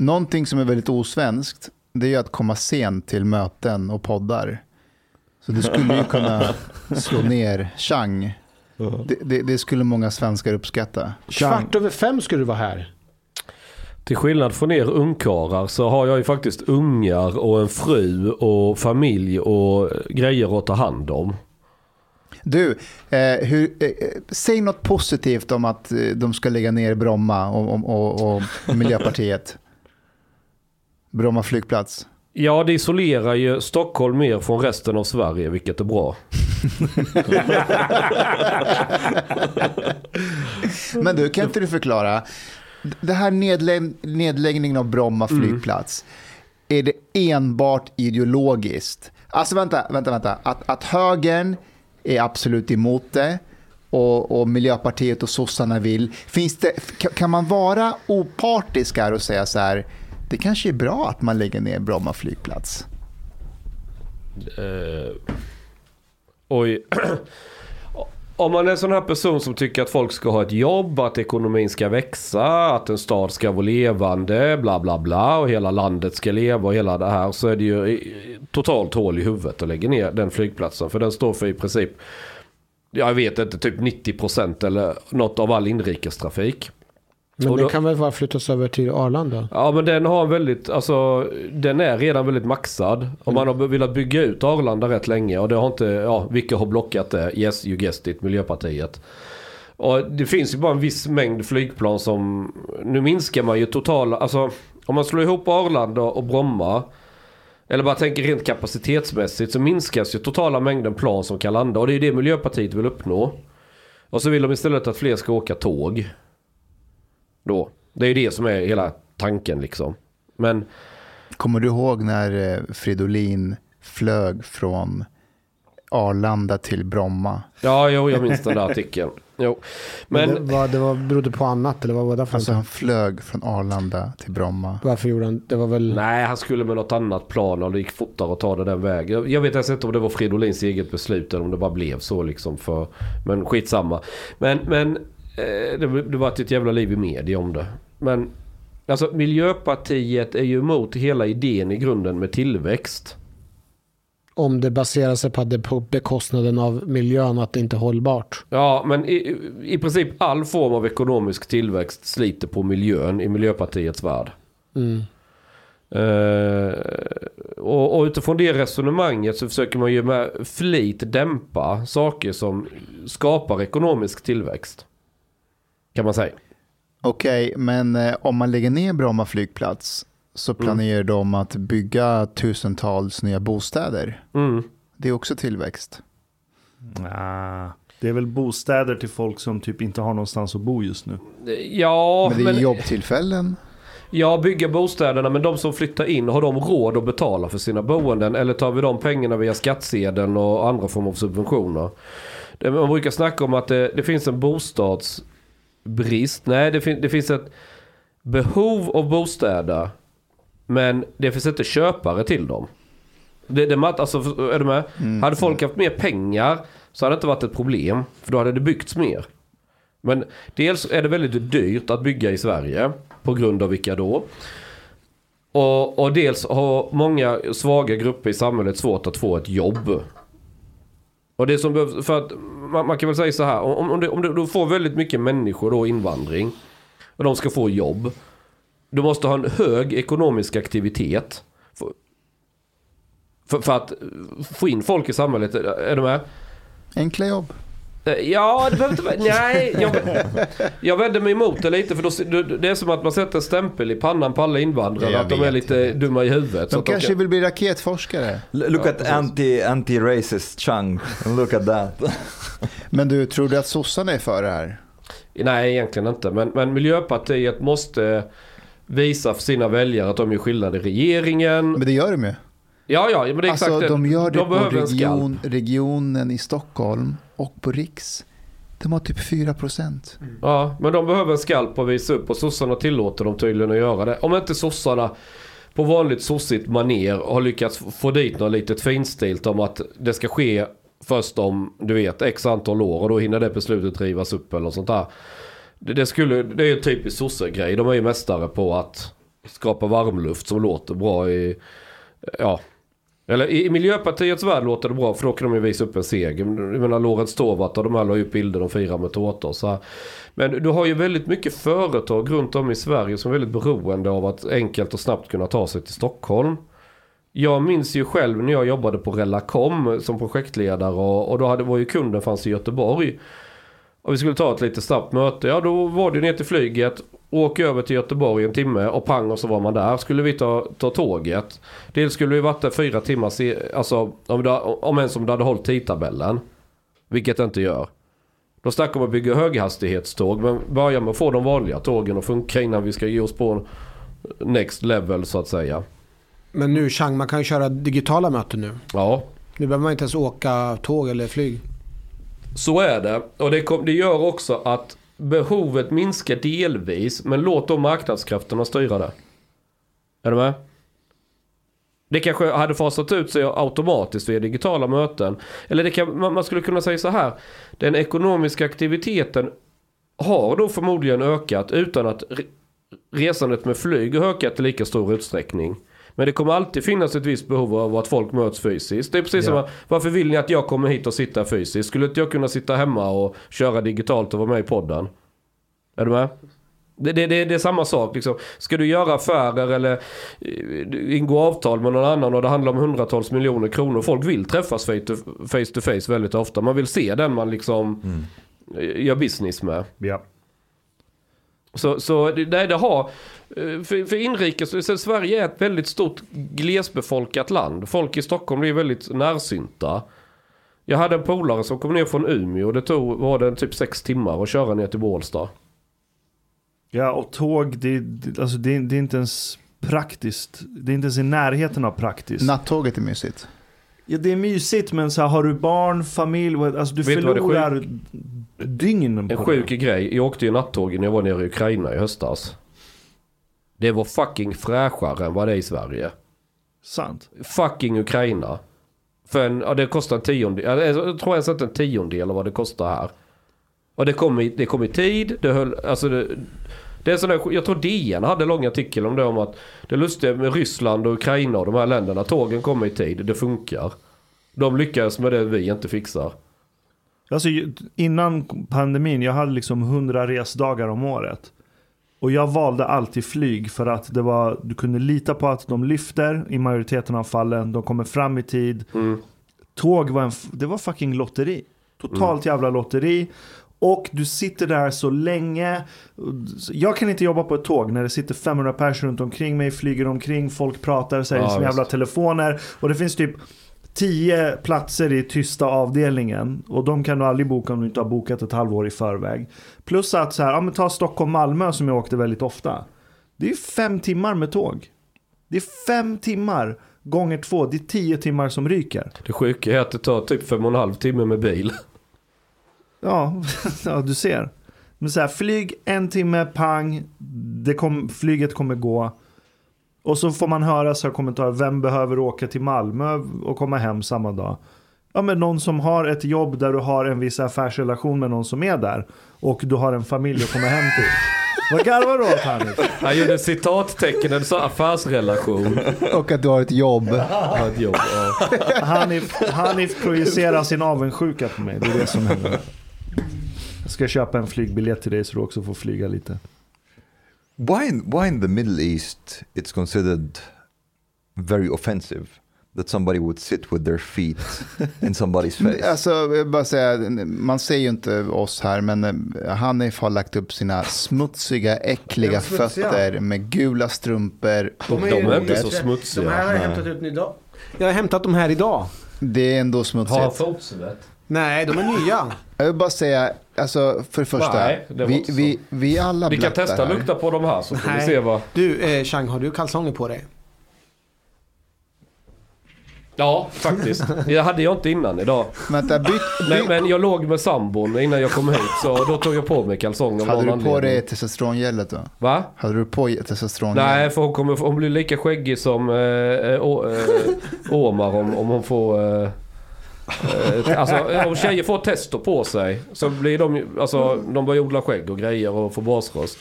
Någonting som är väldigt osvenskt, det är ju att komma sent till möten och poddar. Så det skulle ju kunna slå ner Chang. Det, det, det skulle många svenskar uppskatta. Kvart över fem skulle du vara här. Till skillnad från er ungkarlar så har jag ju faktiskt ungar och en fru och familj och grejer att ta hand om. Du, eh, hur, eh, säg något positivt om att eh, de ska lägga ner Bromma och, och, och, och Miljöpartiet. Bromma flygplats. Ja, det isolerar ju Stockholm mer från resten av Sverige, vilket är bra. Men du, kan inte du förklara? Det här nedlä nedläggningen av Bromma flygplats, mm. är det enbart ideologiskt? Alltså vänta, vänta, vänta. Att, att högern är absolut emot det och, och Miljöpartiet och sossarna vill. Finns det, kan man vara opartisk här och säga så här, det kanske är bra att man lägger ner Bromma flygplats? Uh, oj. Om man är en sån här person som tycker att folk ska ha ett jobb, att ekonomin ska växa, att en stad ska vara levande, bla bla bla och hela landet ska leva och hela det här så är det ju totalt hål i huvudet att lägga ner den flygplatsen. För den står för i princip, jag vet inte, typ 90% eller något av all inrikestrafik. Men och den kan väl bara flyttas över till Arlanda? Ja men den har väldigt, alltså den är redan väldigt maxad. Och man har velat bygga ut Arlanda rätt länge och det har inte, ja vilka har blockat det? Yes you guessed it, Miljöpartiet. Och det finns ju bara en viss mängd flygplan som, nu minskar man ju totala, alltså om man slår ihop Arlanda och Bromma. Eller bara tänker rent kapacitetsmässigt så minskas ju totala mängden plan som kan landa. Och det är det Miljöpartiet vill uppnå. Och så vill de istället att fler ska åka tåg. Då. Det är ju det som är hela tanken liksom. Men... Kommer du ihåg när eh, Fridolin flög från Arlanda till Bromma? Ja, jo, jag minns den där artikeln. Jo. Men, Men det, var, det var, berodde på annat eller vad var det för Alltså han flög från Arlanda till Bromma. Varför gjorde han det? var väl... Nej, han skulle med något annat plan och det gick fortare att ta det den vägen. Jag vet ens inte om det var Fridolins eget beslut eller om det bara blev så liksom. För, men skitsamma. Men, men det, det var ett jävla liv i media om det. Men alltså Miljöpartiet är ju emot hela idén i grunden med tillväxt. Om det baserar sig på, det på bekostnaden av miljön, att det inte är hållbart. Ja, men i, i princip all form av ekonomisk tillväxt sliter på miljön i Miljöpartiets värld. Mm. Uh, och, och, utifrån det resonemanget så försöker man ju med flit dämpa saker som skapar ekonomisk tillväxt. Kan man säga. Okej, okay, men eh, om man lägger ner Bromma flygplats så mm. planerar mm. de att bygga tusentals nya bostäder. Mm. Det är också tillväxt. Nah, det är väl bostäder till folk som typ inte har någonstans att bo just nu. Ja, men det är men... jobbtillfällen. Ja, bygga bostäderna, men de som flyttar in, har de råd att betala för sina boenden? Eller tar vi de pengarna via skattsedeln och andra former av subventioner? Man brukar snacka om att det, det finns en bostads brist. Nej, det, fin det finns ett behov av bostäder. Men det finns inte köpare till dem. Det, det, alltså, är du med? Mm. Hade folk haft mer pengar så hade det inte varit ett problem. För då hade det byggts mer. Men dels är det väldigt dyrt att bygga i Sverige. På grund av vilka då? Och, och dels har många svaga grupper i samhället svårt att få ett jobb. Och det som behövs, för att man, man, kan väl säga så här, om, om, du, om du får väldigt mycket människor då invandring och de ska få jobb. Du måste ha en hög ekonomisk aktivitet. För, för, för att få in folk i samhället, är du med? Enkla jobb. Eh, ja, det behöver inte vara... Nej, jag, jag vänder mig emot det lite. För då, det är som att man sätter en stämpel i pannan på alla invandrare. Jag att de är lite dumma i huvudet. De kanske de vill bli raketforskare. Look ja, at anti, anti-racist Chang. Look at that. men du, tror du att sossarna är för det här? Nej, egentligen inte. Men, men Miljöpartiet måste visa för sina väljare att de gör skillnad i regeringen. Men det gör de ju. Ja, ja, men det är alltså, exakt De gör det de på region, regionen i Stockholm och på Riks. De har typ 4 procent. Ja, men de behöver en skalp att visa upp och sossarna tillåter dem tydligen att göra det. Om inte sossarna på vanligt sossigt maner har lyckats få dit något litet finstilt om att det ska ske först om, du vet, x antal år och då hinner det beslutet rivas upp eller något sånt där. Det, det, skulle, det är ju en typisk sossegrej. De är ju mästare på att skapa varmluft som låter bra i, ja, eller i i Miljöpartiets värld låter det bra för då kan de ju visa upp en seger. Jag menar Lorentz Tovatt och de här la ju upp bilder de firar med tårtor. Så här. Men du har ju väldigt mycket företag runt om i Sverige som är väldigt beroende av att enkelt och snabbt kunna ta sig till Stockholm. Jag minns ju själv när jag jobbade på Relacom som projektledare och, och då hade, var ju kunden fanns i Göteborg. Och vi skulle ta ett lite snabbt möte. Ja då var det ner till flyget. Åka över till Göteborg en timme och pang och så var man där. Skulle vi ta, ta tåget. Dels skulle vi varit där fyra timmar. Se, alltså om, det, om ens om det hade hållit tidtabellen. Vilket det inte gör. Då snackar man bygga höghastighetståg. Men börja med att få de vanliga tågen att funka innan vi ska ge oss på next level så att säga. Men nu Chang, man kan ju köra digitala möten nu. Ja, Nu behöver man inte ens åka tåg eller flyg. Så är det. Och det, kom, det gör också att behovet minskar delvis. Men låt då marknadskrafterna styra det. Är du med? Det kanske hade fasat ut sig automatiskt via digitala möten. Eller det kan, man man skulle kunna säga så här. Den ekonomiska aktiviteten har då förmodligen ökat utan att re- resandet med flyg har ökat i lika stor utsträckning. Men det kommer alltid finnas ett visst behov av att folk möts fysiskt. Det är precis Ja. som att, varför vill ni att jag kommer hit och sitta fysiskt? Skulle inte jag kunna sitta hemma och köra digitalt och vara med i podden? Är du med? Det, det, det, det är samma sak. Liksom. Ska du göra affärer eller eh, ingå avtal med någon annan och det handlar om hundratals miljoner kronor. Folk vill träffas face to face, to face väldigt ofta. Man vill se den man liksom eh, gör business med. Ja. Så, så det, det har, för, för inrikes, så Sverige är ett väldigt stort glesbefolkat land. Folk i Stockholm är väldigt närsynta. Jag hade en polare som kom ner från Umeå och det tog, var det typ sex timmar att köra ner till Bålsta. Ja, och tåg, det, det, alltså det, det är inte ens praktiskt. Det är inte ens i närheten av praktiskt. Nattåget är mysigt. Ja, det är mysigt, men så här, har du barn, familj, alltså du Vet förlorar dygn En på sjuk det. grej, jag åkte ju nattåg när jag var nere i Ukraina i höstas. Det var fucking fräschare än vad det är i Sverige. Sant. Fucking Ukraina. För en, ja, det kostar en tiondel, ja, jag tror ens inte en tiondel av vad det kostar här. Och det kom i, det kom i tid, det höll, alltså det, det är sån där, jag tror DN hade en lång artikel om det om att det lustiga med Ryssland och Ukraina och de här länderna, tågen kommer i tid, det funkar. De lyckas med det vi inte fixar. Alltså innan pandemin, jag hade liksom 100 resdagar om året. Och jag valde alltid flyg för att det var, du kunde lita på att de lyfter i majoriteten av fallen, de kommer fram i tid. Mm. Tåg var en, det var fucking lotteri. Totalt jävla lotteri. Och du sitter där så länge. Jag kan inte jobba på ett tåg när det sitter 500 personer runt omkring mig, flyger omkring, folk pratar, säger Ja, sina jävla telefoner. Och det finns typ 10 platser i tysta avdelningen. Och de kan du aldrig boka om du inte har bokat ett halvår i förväg. Plus att så här, ja men ta Stockholm-Malmö som jag åkte väldigt ofta. Det är fem timmar med tåg. Det är fem timmar gånger två, det är tio timmar som ryker. Det sjuka är att det tar typ fem och en halv timme med bil. Ja, ja du ser. Men så här, flyg en timme, pang, det kom, flyget kommer gå. Och så får man höra så här kommentarer, vem behöver åka till Malmö och komma hem samma dag? Ja men någon som har ett jobb där du har en viss affärsrelation med någon som är där. Och du har en familj att komma hem till. Vad garvar du åt här nu? Han gjorde citattecken, en sån affärsrelation. Och att du har ett jobb. Ja, ett jobb, ja. Hanif, Hanif projicerar sin avundsjuka på mig, det är det som händer. Jag ska köpa en flygbiljett till dig så du också får flyga lite. Why in, why in the Middle East it's considered very offensive that somebody would sit with their feet in somebody's face? Alltså, bara säga, man ser ju inte oss här, men eh, Hanif har lagt upp sina smutsiga, äckliga smutsiga. fötter med gula strumpor De är inte så smutsiga. De här har jag hämtat ut idag. Jag har hämtat de här idag. Det är ändå Har smutsigt. fotsvett? Nej, de är nya. Jag vill bara säga, alltså för det första, Nej, det vi, vi, vi är alla Vi kan testa här. lukta på de här så får vi Nej. se vad... Du, eh, Chang, har du kalsonger på dig? Ja, faktiskt. Det hade jag inte innan idag. Vänta, byt, Men, byt. men jag låg med sambon innan jag kom hit så då tog jag på mig kalsonger Hade du på anledning. dig testosterongället då? Va? Hade du på testosterongället? Nej, för hon, kommer, hon blir lika skäggig som eh, eh, Å- eh, Omar om, om hon får... Eh, alltså om tjejer får testo på sig så blir de alltså de börjar odla skägg och grejer och får basröst.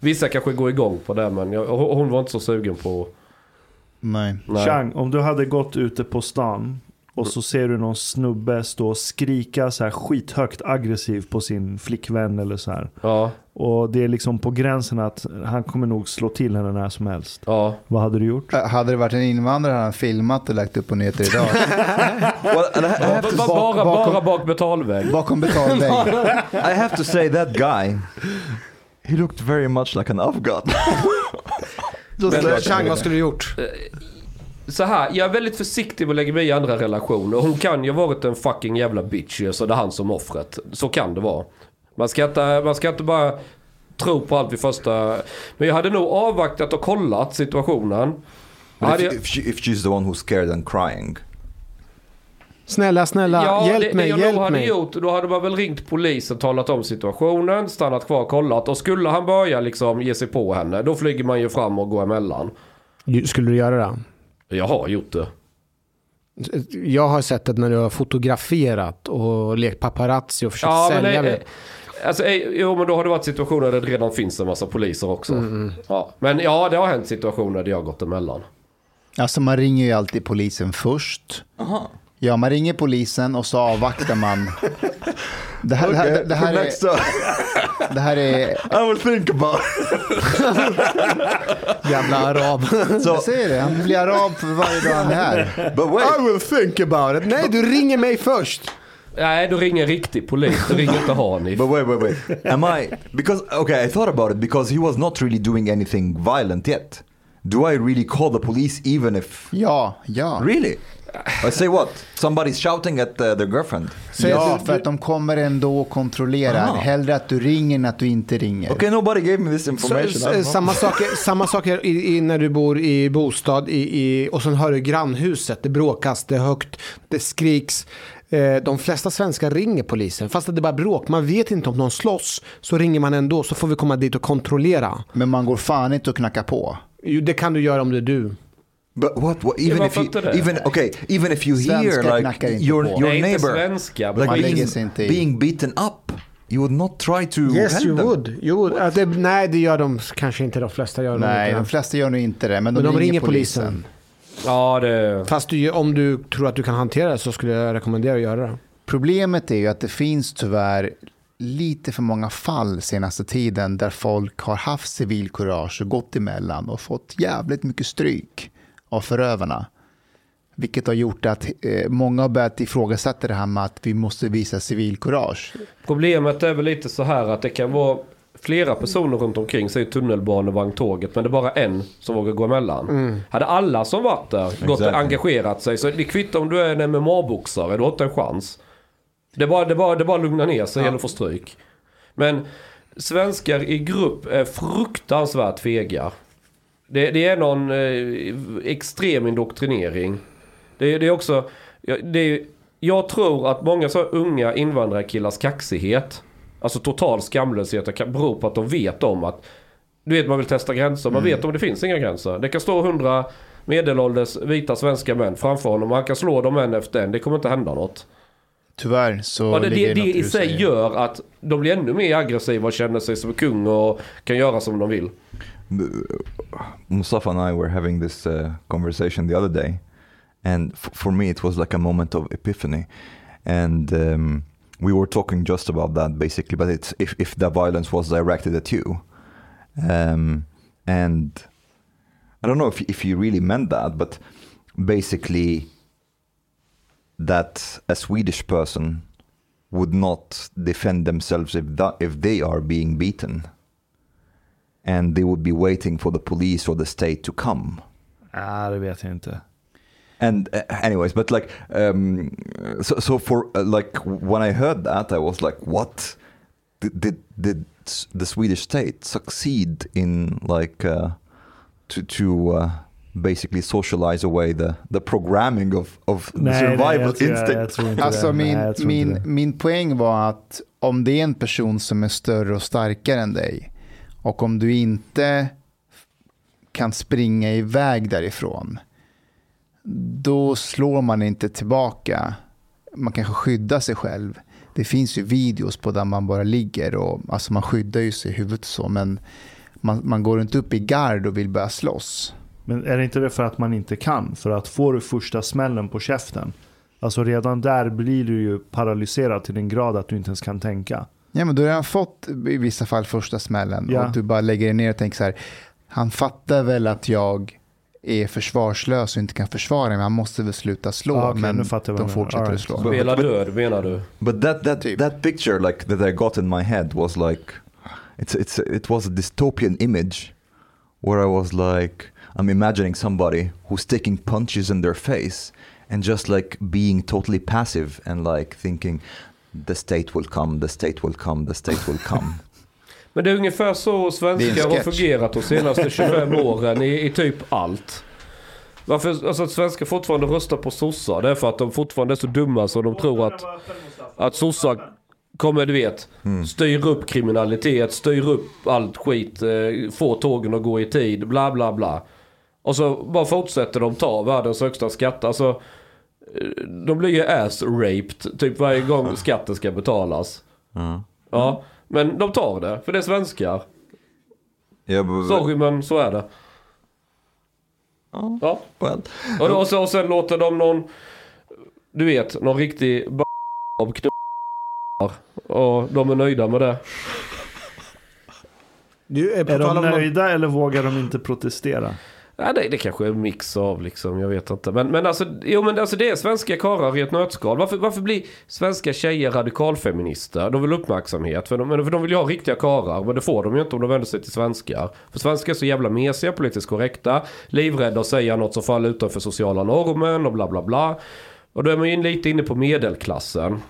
Vissa kanske går igång på det men jag, hon hon var inte så sugen på... Nej. Nej. Chang, om du hade gått ute på stan och så ser du någon snubbe stå och skrika så här skithögt aggressivt på sin flickvän eller så här. Ja, Och det är liksom på gränsen att han kommer nog slå till henne när som helst. ja. Vad hade du gjort? Hade det varit en invandrare hade han filmat och lagt upp på nyheter idag. Well, bara, bakom- bara bak betalvägg. Bakom betald vägg. I have to say that guy, he looked very much like an Afghan. Chang, vad skulle du gjort? Så här, jag är väldigt försiktig med att lägga mig i andra relationer. Hon kan ju ha varit en fucking jävla bitch ju, så det är han som offret. Så kan det vara. Man ska inte, man ska inte bara tro på allt vid första... Men jag hade nog avvaktat och kollat situationen. But Hade if, jag- if, she, if she's the one who's scared and crying, Snälla, snälla, Ja, hjälp det, mig, det jag hjälp hade mig. gjort, då hade man väl ringt polisen, talat om situationen, stannat kvar, kollat. Och skulle han börja liksom ge sig på henne, då flyger man ju fram och går emellan. Skulle du göra det? Jag har gjort det. Jag har sett det när du har fotograferat och lekt paparazzi och försökt Ja, men sälja det, alltså, jo, men då har det varit situationer där det redan finns en massa poliser också. Ja, men ja, det har hänt situationer där jag har gått emellan. Alltså man ringer ju alltid polisen först. Ja, man ringer polisen och så avvaktar man. Det här, det här, det här, är, det här är... I will think about Jävla arab. Jag säger det, han blir arab för varje dag han är här. But wait, I will think about it. Nej, du ringer mig först. Nej, du ringer riktig polis. Du ringer inte Hanif. but wait, wait, wait. Am I? Because okay, I thought about it because he was not really doing anything violent yet. Do I really call the police even if? Ja, ja. Really? I say what? Somebody's shouting at uh, their girlfriend. Säg Ja, för att de kommer ändå och kontrollerar. Aha. Hellre att du ringer än att du inte ringer. Okay, nobody gave me this Så, information. Don't know. samma sak, samma sak är i, i, när du bor i bostad i, i, och sen hör du grannhuset. Det bråkas, det är högt, det skriks. Eh, de flesta svenskar ringer polisen. Fast att det är bara bråk. Man vet inte om någon slåss. Så ringer man ändå. Så får vi komma dit och kontrollera. Men man går fan inte och knackar på. Jo, det kan du göra om det är du. But what? what even if you, det? even okay, even if you hear Svenskar like knackar inte your på. your Nej, neighbor svenska. like being, being beaten up, you would not try to Yes you them. would. Jo, att det, nej, det gör de kanske inte. De flesta gör Nej, de flesta gör nog inte det. Men de, Men de ringer, ringer polisen. polisen. Ja, det... Fast du, om du tror att du kan hantera det så skulle jag rekommendera att göra det. Problemet är ju att det finns tyvärr lite för många fall senaste tiden där folk har haft civilkurage och gått emellan och fått jävligt mycket stryk av förövarna. Vilket har gjort att eh, många har börjat ifrågasätta det här med att vi måste visa civilkurage. Problemet är väl lite så här att det kan vara flera personer runt omkring, säg tunnelbanevagnståget, men det är bara en som vågar gå emellan. Hade alla som varit där gått och Exactly. engagerat sig, så det kvittar om du är en MMA-boxare, du har inte en chans. Det är bara, det är bara, det är bara att lugna ner sig eller få stryk. Men svenskar i grupp är fruktansvärt fega. Det, det är någon eh, extrem indoktrinering. Det, det är också... ja, Det är, jag tror att många så unga invandrarkillars kaxighet, alltså total skamlöshet, kan bero på att de vet om att... Du vet man vill testa gränser, man vet om det finns inga gränser. Det kan stå hundra medelålders vita svenska män framför honom och han kan slå dem en efter en. Det kommer inte hända något. Tyvärr så Och det, det, det i sig säger. gör att de blir ännu mer aggressiva och känner sig som kung och kan göra som de vill. Mustafa and I were having this uh, conversation the other day, and for me it was like a moment of epiphany, and um, we were talking just about that basically. But it's if if the violence was directed at you, um, and I don't know if if you really meant that, but basically that a Swedish person would not defend themselves if that, if they are being beaten and they would be waiting for the police or the state to come. Nej, det vet jag inte. And uh, anyways, but like, um, so so for uh, like when I heard that, I was like, what? Did did, did the Swedish state succeed in like uh, to to uh, basically socialize away the, the programming of, of the Nej, nej, survival tror, instinct. jag, Alltså min, Nej, min, min poäng var att om det är en person som är större och starkare än dig och om du inte kan springa iväg därifrån då slår man inte tillbaka. Man kanske skyddar sig själv. Det finns ju videos på där man bara ligger och alltså man skyddar ju sig i huvudet och så men man, man går inte upp i gard och vill börja slåss. Men är det inte det för att man inte kan? För att får du första smällen på käften, alltså redan där blir du ju paralyserad till den grad att du inte ens kan tänka. Ja, men du har redan fått i vissa fall första smällen Ja. och du bara lägger dig ner och tänker så här, han fattar väl att jag är försvarslös och inte kan försvara mig, han måste väl sluta slå, Ah, okej, men de fortsätter All att right. slå. But- Spela but- död menar du? But that that Typ. that picture like that I got in my head was like it's it's it was a dystopian image where I was like I'm imagining somebody who's taking punches in their face and just like being totally passive and like thinking the state will come, the state will come, the state will come. Men det är ungefär så svenskar en har fungerat de senaste 25 åren i, i typ allt. Varför alltså, att svenskar fortfarande röstar på sossar? Det är för att de fortfarande är så dumma så de tror att, att sossar kommer, du vet, styr upp kriminalitet, styr upp allt skit, eh, få tågen att gå i tid, bla bla bla. Och så bara fortsätter de ta världens högsta skatt. Alltså, de blir ju ass-raped typ varje gång skatten ska betalas. Uh, Ja, men de tar det, för det är svenskar. but, Sorry men så är det. Oh, Ja. well, Och, då, och, så, och sen låter de någon, du vet, någon riktig b-. Och de är nöjda med det. Du, Är tal de nöjda eller vågar de inte protestera? Ja, det, det kanske är en mix av liksom, jag vet inte. Men, men, alltså, jo, men alltså det är svenska karlar i ett nötskal. Varför, varför blir svenska tjejer radikalfeminister? De vill uppmärksamhet. För de, för de vill ju ha riktiga karlar. Men det får de ju inte om de vänder sig till svenskar. För svenskar är så jävla mesiga, politiskt korrekta. Livrädda att säga något som faller utanför sociala normen och bla bla bla. Och då är man ju lite inne på medelklassen.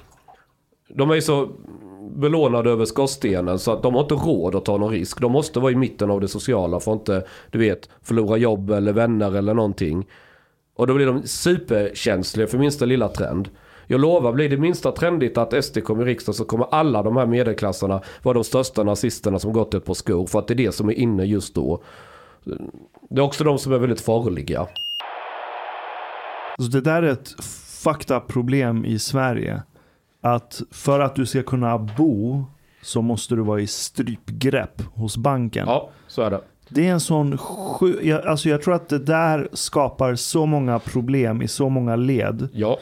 De är ju så belånade över skorstenen så att de har inte råd att ta någon risk. De måste vara i mitten av det sociala för att inte, du vet, förlora jobb eller vänner eller någonting. Och då blir de superkänsliga för minsta lilla trend. Jag lovar, blir det minsta trendigt att SD kommer i riksdagen så kommer alla de här medelklassarna vara de största nazisterna som gått ett par skor. För att det är det som är inne just då. Det är också de som är väldigt farliga. Så det där är ett fucked up problem i Sverige. Att för att du ska kunna bo så måste du vara i strypgrepp hos banken. Ja, så är det. Det är en sån sju... Jag, alltså jag tror att det där skapar så många problem i så många led. Ja.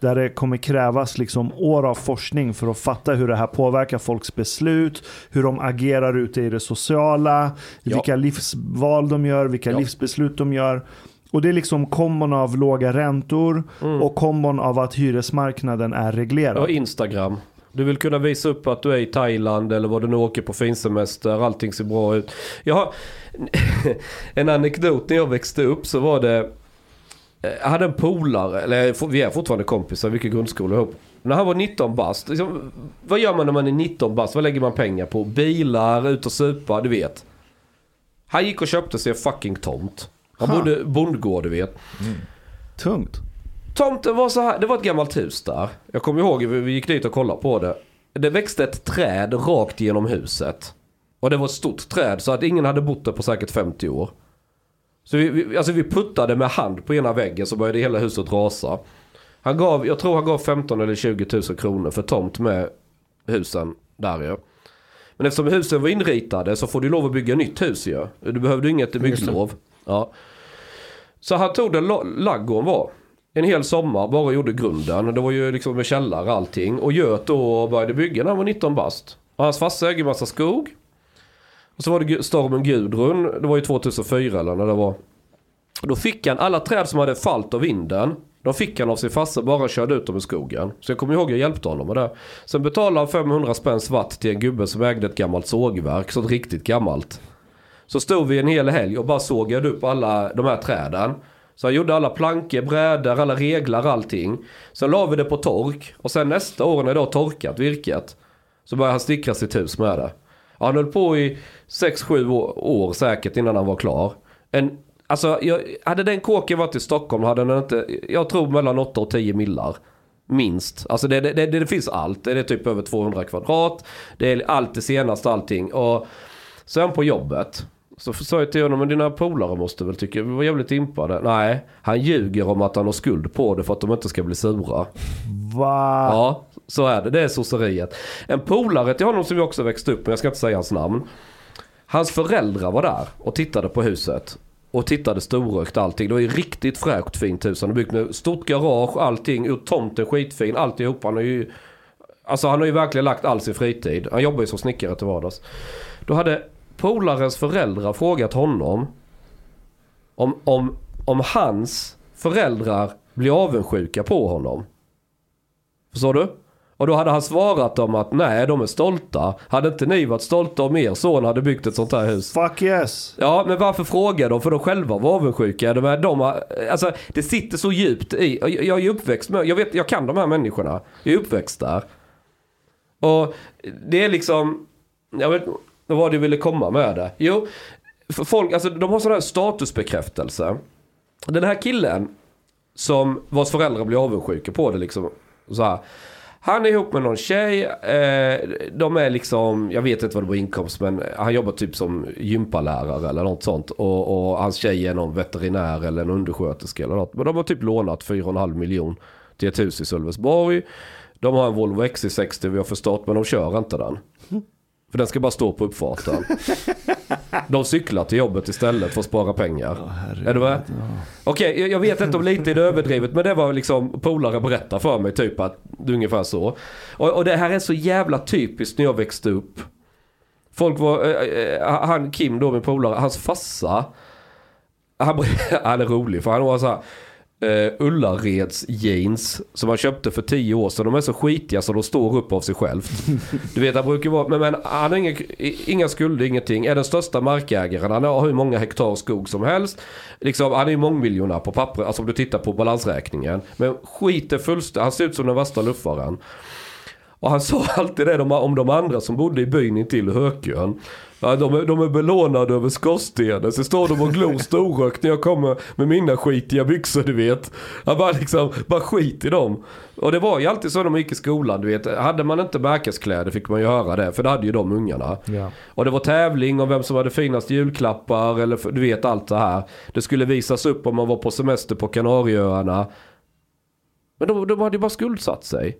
Där det kommer krävas liksom år av forskning för att fatta hur det här påverkar folks beslut, hur de agerar ute i det sociala, Ja. vilka livsval de gör, vilka Ja. livsbeslut de gör. Och det är liksom kombon av låga räntor Mm. och kombon av att hyresmarknaden är reglerad. Ja, Instagram. Du vill kunna visa upp att du är i Thailand eller vad du nu åker på finsemester. Allting ser bra ut. Jag har en anekdot när jag växte upp så var det. Jag hade en polare, eller vi är fortfarande kompisar, vi gick i grundskola ihop. När han var 19 bast. Liksom, vad gör man när man är 19 bast? Vad lägger man pengar på? Bilar, ut och supa, du vet. Han gick och köpte sig en fucking tomt. Han Ha. bodde bondgård, du vet. Tungt. Tomten var så här, det var ett gammalt hus där. Jag kommer ihåg, vi vi gick dit och kollade på det. Det växte ett träd rakt genom huset. Och det var ett stort träd så att ingen hade bott där på säkert 50 år. Så vi, vi, alltså vi puttade med hand på ena väggen så började hela huset rasa. Han gav, jag tror han gav 15 eller 20 000 kronor för tomt med husen där ju. Men eftersom husen var inritade så får du lov att bygga nytt hus ju. Du behövde inget bygglov. Ja. Så han tog den laggården var. En hel sommar bara gjorde grunden. Det var ju liksom med källare allting. Och Göt då började bygga när han var 19 bast. Och hans farsa äger massa skog. Och så var det stormen Gudrun. Det var ju 2004 eller när det var. Då fick han alla träd som hade fallit av vinden. De fick han av sin farsa bara körde ut dem i skogen. Så jag kommer ihåg att jag hjälpte honom med det. Sen betalade han 500 spänn svart till en gubbe som ägde ett gammalt sågverk. Så ett riktigt gammalt. Så stod vi en hel helg och bara sågade upp alla de här träden. Så han gjorde alla plankor, brädor, alla reglar, allting. Sen la vi det på tork. Och sen nästa år när det har torkat virket. Så började han stickra sitt hus med det. Han höll på i 6-7 år, säkert innan han var klar. En Alltså, jag, hade den kåken varit i Stockholm hade den inte, jag tror mellan 8 och 10 millar. Minst. Alltså det, det, det, det finns allt. Det är typ över 200 kvadrat. Det är allt det senaste allting. Och sen på jobbet. Så sa jag till honom, men dina polare måste väl tycka, vi var jävligt impade. Nej, han ljuger om att han har skuld på det för att de inte ska bli sura. Va? Ja, så är det. Det är sosseriet. En polare till honom som jag också växte upp med, jag ska inte säga hans namn. Hans föräldrar var där och tittade på huset. Och tittade storrökt allting. Det var ju riktigt fräscht fint hus. Han har byggt med stort garage, allting. Ur tomten skitfin, alltihop. Han har ju... Alltså han har ju verkligen lagt all sin fritid. Han jobbar ju som snickare till vardags. Då hade polarens föräldrar frågat honom om, om, om hans föräldrar blir avundsjuka på honom. Förstår du? Och då hade han svarat dem att nej, de är stolta. Hade inte ni varit stolta om er son hade byggt ett sånt här hus? Fuck yes. Ja, men varför frågar de? För de själva var avundsjuka. De är, de alltså, det sitter så djupt i. Jag, jag är uppväxt med, jag, vet, jag kan de här människorna. Jag är uppväxt där. Och det är liksom, jag vet vad var det jag ville komma med det? Jo, folk, alltså de har sån här statusbekräftelse. Den här killen som vars föräldrar blir avundsjuka på det liksom. Så här. Han är ihop med någon tjej. Eh, de är liksom, jag vet inte vad det var inkomst men han jobbar typ som gympalärare eller något sånt. Och, och hans tjej är någon veterinär eller en undersköterska eller något. Men de har typ lånat 4,5 miljon till ett hus i Sölvesborg. De har en Volvo XC60 vi har förstått men de kör inte den. För den ska bara stå på uppfarten. De cyklar till jobbet istället för att spara pengar. är du med? Okej, jag- vet inte om lite är det överdrivet men det var liksom polare berättar för mig typ att det är ungefär så. Och, och det här är så jävla typiskt när jag växte upp. Folk var, eh, eh, han Kim då min polare, hans farsa. Han, han är rolig för han var så här. Uh, Ullareds jeans som han köpte för tio år sedan. De är så skitiga så de står upp av sig självt. Du vet han brukar vara, men, men han har inga, inga skulder, ingenting. Är den största markägaren. Han har hur många hektar skog som helst. Liksom, han är ju mångmiljonär på papper, alltså om du tittar på balansräkningen. Men skiter fullständigt, han ser ut som den värsta luffaren. Och han sa alltid det om de andra som bodde i byn intill Hökön. Ja, de, är, de är belånade över skorstenen. Så står de och glor storrökt när jag kommer med mina skitiga byxor du vet. Han bara liksom, bara skit i dem. Och det var ju alltid så när man gick i skolan du vet. Hade man inte märkeskläder fick man ju höra det. För det hade ju de ungarna. Ja. Och det var tävling om vem som hade finast julklappar eller du vet allt det här. Det skulle visas upp om man var på semester på Kanarieöarna. Men de, de hade ju bara skuldsatt sig.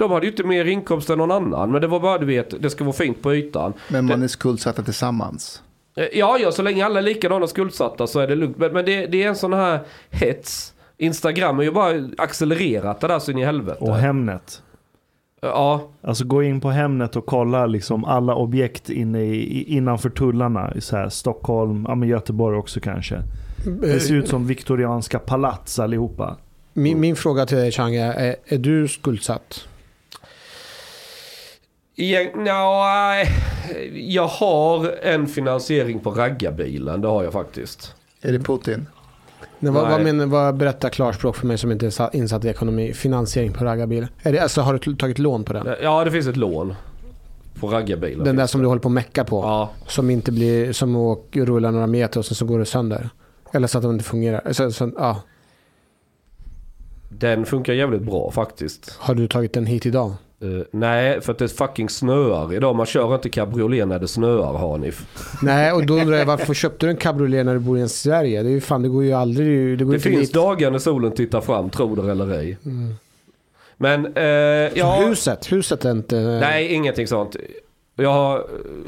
De hade ju inte mer inkomst än någon annan. Men det var bara du vet, det ska vara fint på ytan. Men man är skuldsatta tillsammans. Eh, Ja, ja, så länge alla är likadana skuldsatta så är det lugnt. Men, men det, det är en sån här hets. Instagram har ju bara accelererat det där så in i helvete. Och Hemnet. Ja, Alltså gå in på Hemnet och kolla liksom alla objekt inne i, innanför tullarna. I så här Stockholm, ja men Göteborg också kanske. Det ser ut som viktorianska palats allihopa. Min, min fråga till dig Chang är, är, är du skuldsatt? Ja, jag har en finansiering på raggarbilen. Det har jag faktiskt. Är det Putin? Nej, vad, vad, menar, vad berättar klarspråk för mig som inte är sa- insatt i ekonomi? Finansiering på raggarbil. Är det, alltså, har du tagit lån på den? Ja, det finns ett lån. På raggarbilen. Den där som det. du håller på att mecka på? Ja, Som inte blir, som åker, rullar några meter och sen så går det sönder? Eller så att den inte fungerar? Så, så, ja. den funkar jävligt bra faktiskt. Har du tagit den hit idag? Eh, nej, för att det fucking snöar idag. Man kör inte cabriolet när det snöar Hanif. Nej, och då undrar jag varför köpte du en cabriolet när du bor i Sverige? Det är ju fan, det går ju aldrig... Det, Det finns dit. dagar när solen tittar fram, tro det eller ej. Mm. Men, eh, ja... Huset, huset är inte... Nej, ingenting sånt. Jag har,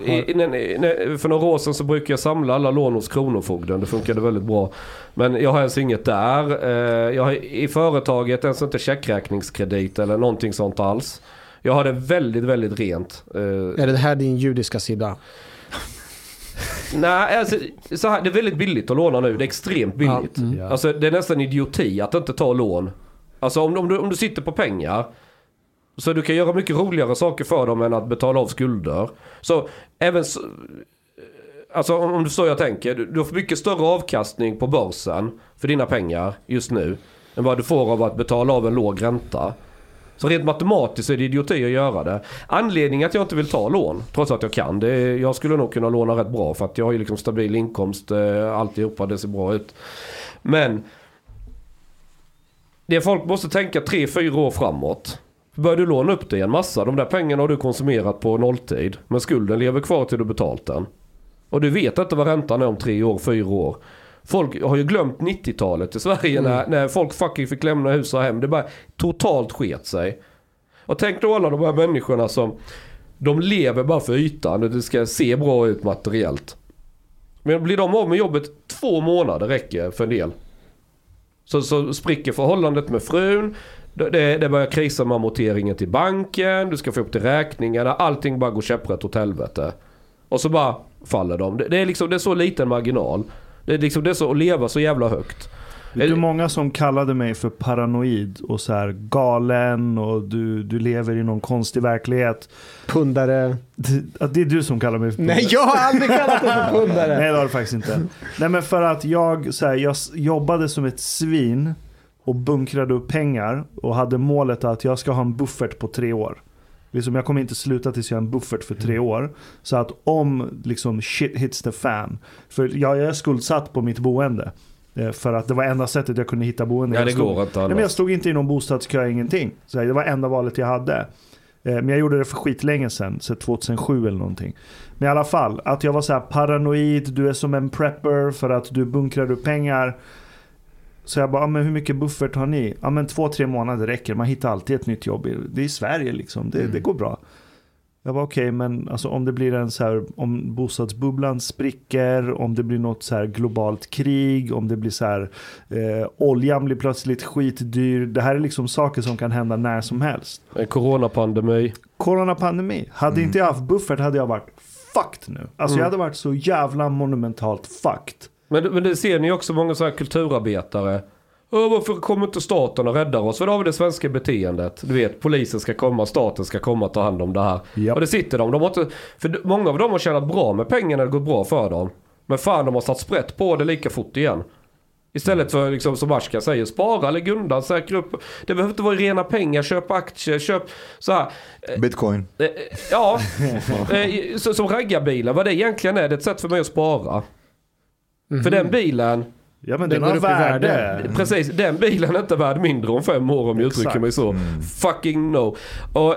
i, i, när- för några år sedan så brukade jag samla alla lån hos Kronofogden. Det funkade väldigt bra. Men jag har ens inget där. Eh, Jag har i företaget ens inte checkräkningskredit eller någonting sånt alls. Jag har det väldigt, väldigt rent. Eh, Är det här din judiska sida? Nej, alltså, så här, det är väldigt billigt att låna nu. Det är extremt billigt. Ja, mm. Alltså, det är nästan idioti att inte ta lån. Alltså om, om, du, om du sitter på pengar. Så du kan göra mycket roligare saker för dem än att betala av skulder. Så även... Så, alltså om, om du förstår jag tänker. Du, du får mycket större avkastning på börsen för dina pengar just nu. Än vad du får av att betala av en låg ränta. Så rent matematiskt är det idioti att göra det. Anledningen att jag inte vill ta lån, trots att jag kan, det är, jag skulle nog kunna låna rätt bra för att jag har ju liksom stabil inkomst, eh, alltihopa, det ser bra ut. Men det folk måste tänka tre, fyra år framåt. Börjar du låna upp dig en massa, de där pengarna har du konsumerat på nolltid. Men skulden lever kvar till du betalt den. Och du vet inte vad räntan är om tre år, fyra år. Folk har ju glömt 90-talet i Sverige när, när folk fucking fick lämna hus och hem. Det bara totalt sket sig. Och tänk då alla de här människorna som de lever bara för ytan och det ska se bra ut materiellt. Men blir de av med jobbet två månader räcker för en del. Så, så spricker förhållandet med frun. Det, det det börjar krisa med amorteringen till banken. Du ska få upp till räkningarna. Allting bara går käpprätt åt helvete. Och så bara faller de. Det, det, är liksom, det är så liten marginal. Det är, liksom, det är så att leva så jävla högt. Vet du många som kallade mig för paranoid och så här galen och du, du lever i någon konstig verklighet. Pundare. Det, att det är du som kallar mig för Nej, jag har aldrig kallat dig för pundare. Nej det har du faktiskt inte. Nej men för att jag, så här, jag jobbade som ett svin och bunkrade upp pengar och hade målet att jag ska ha en buffert på tre år. Liksom, jag kommer inte sluta tills jag har en buffert för tre år. Så att om liksom shit hits the fan. För jag, jag är skuldsatt på mitt boende. Eh, För att det var enda sättet jag kunde hitta boende. Ja, Jag det stod- går inte Nej, men jag stod inte i någon bostadskö, ingenting. Så det var enda valet jag hade. Eh, Men jag gjorde det för skitlänge sedan, så 2007 eller någonting. Men i alla fall, att jag var så här paranoid, du är som en prepper för att du bunkrar upp pengar. Så jag bara, ah, men hur mycket buffert har ni? Ja men två, tre månader räcker. Man hittar alltid ett nytt jobb. Det är i Sverige liksom, det, det går bra. Jag var okej, men alltså, om det blir en så här, om bostadsbubblan spricker, om det blir något så här globalt krig, om det blir så här, eh, oljan blir plötsligt skitdyr. Det här är liksom saker som kan hända när som helst. En coronapandemi. Coronapandemi, hade inte jag haft buffert hade jag varit fucked nu. Alltså jag hade varit så jävla monumentalt fucked. Men, men det ser ni också många så här kulturarbetare. Varför kommer inte staten och räddar oss? För då har vi det svenska beteendet. Du vet, polisen ska komma, staten ska komma och ta hand om det här. Japp. Och det sitter de. de har inte, för många av dem har tjänat bra med pengar när det går bra för dem. Men fan, de har satt sprätt på det lika fort igen. Istället för liksom, som Ashka säger, spara, lägg undan, säkra upp. Det behöver inte vara rena pengar, köp aktier, köp så här. Bitcoin. Eh, Ja, eh, som raggarbilar, vad det egentligen är, det är ett sätt för mig att spara. För den bilen, Ja men Den den, har i värde. värde. precis, den bilen är inte värd mindre om fem år om jag uttrycker Exakt. mig så. Fucking no. Och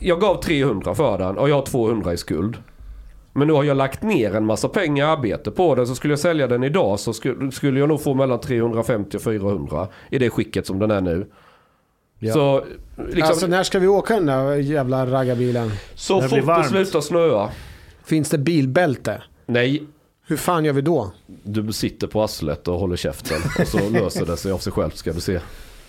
jag gav 300 för den och jag har 200 i skuld. Men nu har jag lagt ner en massa pengar och arbete på den. Så skulle jag sälja den idag så skulle, skulle jag nog få mellan 350 och 400 i det skicket som den är nu. Ja. Så, liksom, Alltså när ska vi åka den där jävla raggarbilen? så fort det slutar snöa. Finns det bilbälte? Nej, Hur fan gör vi då? Du sitter på arslet och håller käften och så löser det sig av sig själv ska du se.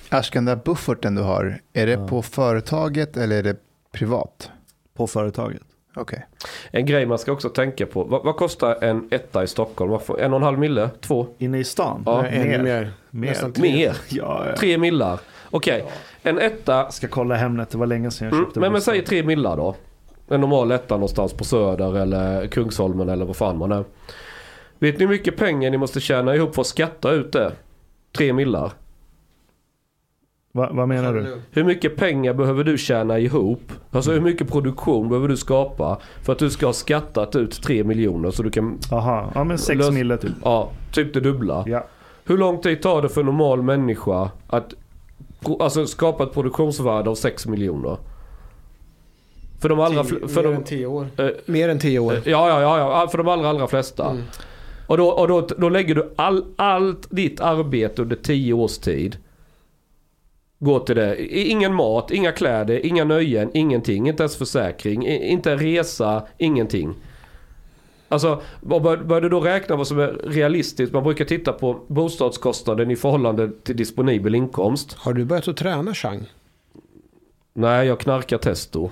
Ashkan, den där bufferten du har, är det på företaget eller är det privat? På företaget. Okej. En grej man ska också tänka på. Vad, vad kostar en etta i Stockholm? Vad får- En och en halv mille? Två? Inne i stan? Ja, Nej, mer. Mer. Nästan tre. Mer? Ja, ja. Tre millar? Okej, en etta. Ska kolla Hemnet, det var länge sedan jag Mm, köpte men, men bostad. säg tre millar då. En normal etta någonstans på Söder eller Kungsholmen eller vad fan man är. Vet ni hur mycket pengar ni måste tjäna ihop för att skatta ut det? Tre millar. Va, vad menar du? Hur mycket pengar behöver du tjäna ihop? Alltså hur mycket produktion behöver du skapa för att du ska ha skattat ut 3 miljoner så du kan, Jaha, ja men sex Lös- mille typ. ja, typ det dubbla. Ja. Hur lång tid tar det för en normal människa att alltså, skapa ett produktionsvärde av 6 miljoner? För de allra... fl- För mer de, än tio år. eh, Mer än tio år. Ja, ja, ja, ja, för de allra, allra flesta. Mm. Och, då, och då, då lägger du all, allt ditt arbete under 10 års tid. Går till det. Ingen mat, inga kläder, inga nöjen, ingenting. Inte ens försäkring, inte en resa, ingenting. Alltså, bör du då räkna vad som är realistiskt? Man brukar titta på bostadskostnaden i förhållande till disponibel inkomst. Har du börjat att träna Chang? Nej, jag knarkar testo.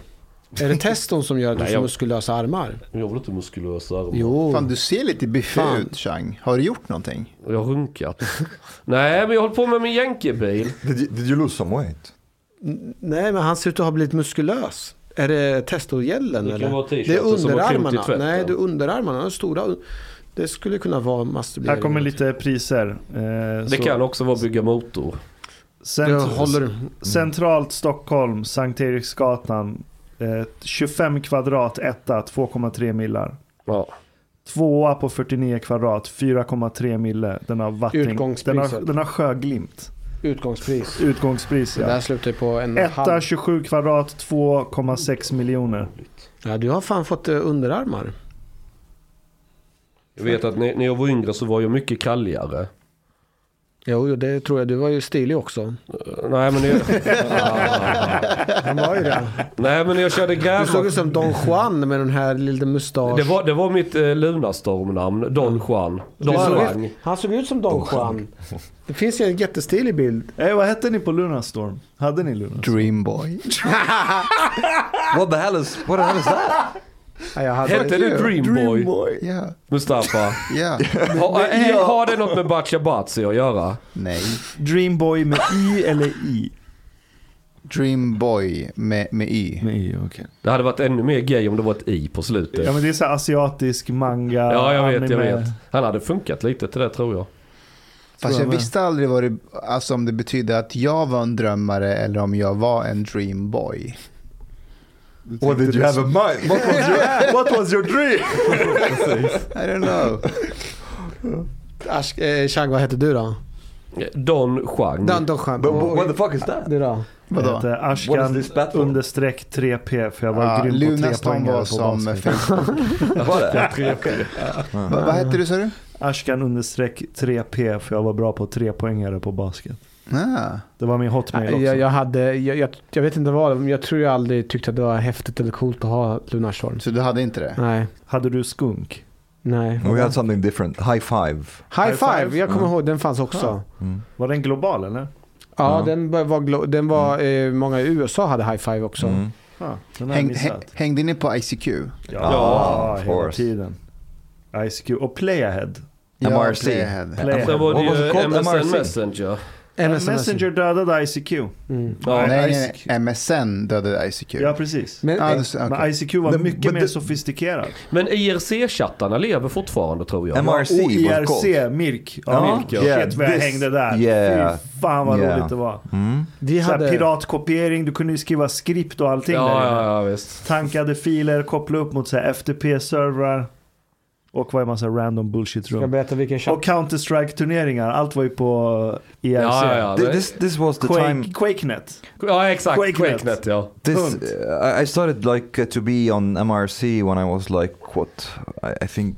Är det teston som gör att du får jag- muskulösa armar? Jag vill inte muskulösa armar. Jo. Fan, du ser lite biffig ut, Chang. Har du gjort någonting? Jag har runkat. Nej, men jag håller på med min jänkebil. Did you, did you lose some weight? Nej, men han ser ut att ha blivit muskulös. Är det testojällen Det eller? Det är underarmarna. Nej, det är underarmarna. De är stora. Det skulle kunna vara masturbering. Här kommer lite priser. Eh, Det så- kan också vara bygga motor. Cent-. Centralt Stockholm, Sankt Eriksgatan. Eh, 25 kvadrat etta, 2,3 millar. Ja. Tvåa på 49 kvadrat, 4,3 mille. Den har vatten... Den Utgångspriset. har, den har sjöglimt. Utgångspris. Utgångspris Det ja. där slutar på en Etta halv. 27 kvadrat, 2,6 miljoner. Ja, du har fan fått eh, underarmar. Jag vet att när, när jag var yngre så var jag mycket kalligare. Jo, jo, det tror jag. Du var ju stilig också. Nej men jag, Han var ju det. nej, men jag körde Du såg ut som Don Juan med den här lilla mustasch. Det var, det var mitt eh, Lunarstorm-namn. Don Juan. Don Juan. ut- Han såg ut som Don Juan. Det finns ju en jättestilig bild. Eh, vad hette ni på Lunarstorm? Hade ni Lunarstorm? Dreamboy. What the hell is what the hell is that? Ja, jag Hette det Dreamboy? Ja, Mustafa? ja. Ha, eh, har det något med Bacha Batsi att göra? Nej. Dreamboy med I eller I? Dreamboy med, med Y. Med I, okej. Det hade varit ännu mer gay om det var ett i på slutet. Ja men det är så asiatisk manga, Ja, jag vet, jag anime. vet. Han hade funkat lite till det tror jag. Fast jag jag visste aldrig vad det, alltså om det betydde att jag var en drömmare eller om jag var en dreamboy. What did you have in mind? What was your, what was your dream? I don't know. Ask, eh, Chang, vad hette du då? Don Juan. Dan Don Juan. But, but what the fuck is that? Du då? Jag Vadå? heter What Ashkan understreck 3P för jag var Ja, grym på trepoängare var på som basket. Facebook. What the- Va, vad hette du sa du? Ashkan understreck 3P för jag var bra på trepoängare på basket. Ah. Det var min hotmail också. Jag, jag, hade, jag, jag, jag vet inte vad, men jag tror jag aldrig tyckte att det var häftigt eller coolt att ha Lunarstorm. Så du hade inte det? Nej, Hade du skunk? nej. We had something different. High five. High High five, five? jag kommer Mm. ihåg, den fanns också. Mm. Var den global eller? Ja, Ja. den var, den var eh, många i USA hade high five också. Mm. Ja, jag Häng, hängde ni på ICQ? Ja, Ja, of hela course. tiden. Ice Cube. Och Playahead. MRC. Playhead. Playahead. Sen var det ju? MSN? Messenger. MSN Messenger dödade ICQ. Mm. Ja. Nej, nej, ICQ. nej. MSN dödade ICQ. Ja, precis. Men, Ja, det, okay. Men ICQ var Men- mycket mer sofistikerad. Men IRC-chattarna lever fortfarande tror jag. MRC och was IRC. Mirk. Ja, Ja, Mirk, ja. Shit vad jag This- hängde där. yeah. Fy fan vad Yeah. roligt det var. Mm. vi hade... piratkopiering, du kunde ju skriva skript och allting där Ja, inne. ja, ja, visst. Tankade filer, koppla upp mot FTP-servrar. Och vad är massa random bullshit rum. Och Counter-Strike-turneringar, allt var ju på IRC. Ja, ja, ja. Th- This, this was the time. Quake, Quakenet. Ja, exakt. Quakenet. Quakenet, ja. This uh, I- I started like uh, to be on MRC when I was like what I, I think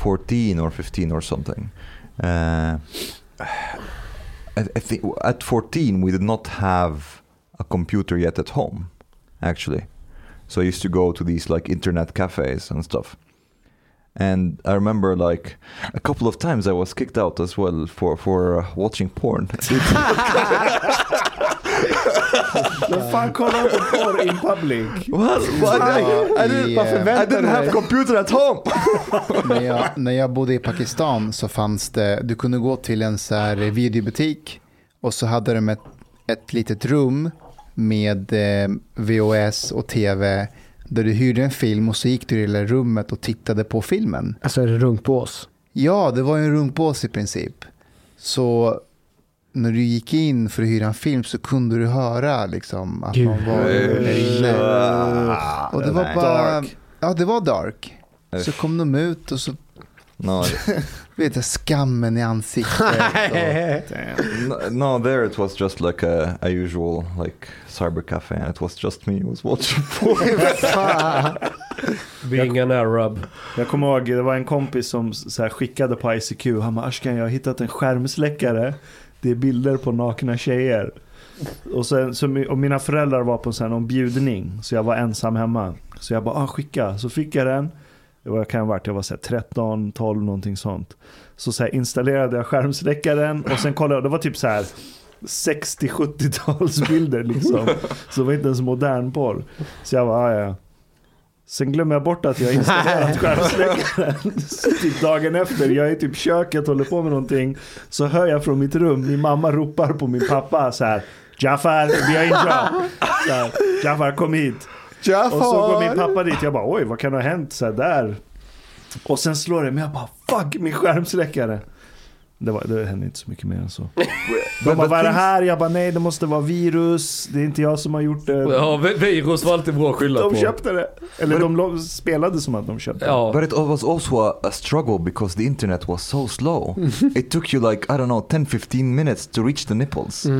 14 or 15 or something. Uh, I, I think at 14 we did not have a computer yet at home, actually. So I used to go to these like internet cafes and stuff. And I remember like a couple of times I was kicked out as well for for uh, watching porn. Men fan kolla på porr in public. well, well, I, I didn't, I, eh, I didn't have computer at home. när, jag, när jag bodde i Pakistan så fanns det, du kunde gå till en så här videobutik och så hade de ett, ett litet rum med eh, VHS och tv där du hyrde en film och så gick du i det där rummet och tittade på filmen. Alltså är det runkbås? Ja, det var ju en runkbås i princip. Så när du gick in för att hyra en film så kunde du höra liksom att Gud. man var inne. Och det var bara, ja det var dark. Så kom de ut och så No, jag, skammen i ansiktet. No, no, there it was just like a, a usual like cyber cafe, and it was just me who was watching porn. Being an Arab. Jag kommer ihåg, det var en kompis som så här skickade på ICQ. Han bara, Ashkan jag har hittat en skärmsläckare. Det är bilder på nakna tjejer. Och, sen, så, och mina föräldrar var på en sån här någon bjudning. Så jag var ensam hemma. Så jag bara, ah, skicka. Så fick jag den. Var, kan ha varit, jag var så här 13, 12 någonting sånt. Så, så här installerade jag skärmsläckaren. Och sen kollade jag, det var typ så här 60-70-talsbilder liksom. Så det var inte ens modern porr. Så jag bara, ah, ja. Sen glömmer jag bort att jag har installerat skärmsläckaren. Så typ dagen efter, jag är typ i köket, håller på med någonting. Så hör jag från mitt rum, min mamma ropar på min pappa så här. Jafar. Så här, Jafar kom hit. Och så går min pappa dit, jag bara oj vad kan ha hänt så här där. Och sen slår det mig, jag bara fuck min skärmsläckare. Det, var, det hände inte så mycket mer än så. But- De bara, but vad är det här? Jag bara, nej det måste vara virus. Det är inte jag som har gjort det. Ja, vi- virus var alltid bra att skylla De på. köpte det. Eller de lo- spelade som att de köpte det. Ja. But it was also a, a struggle because the internet was so slow. it took you like, I don't know, 10 15 minutes to reach the nipples.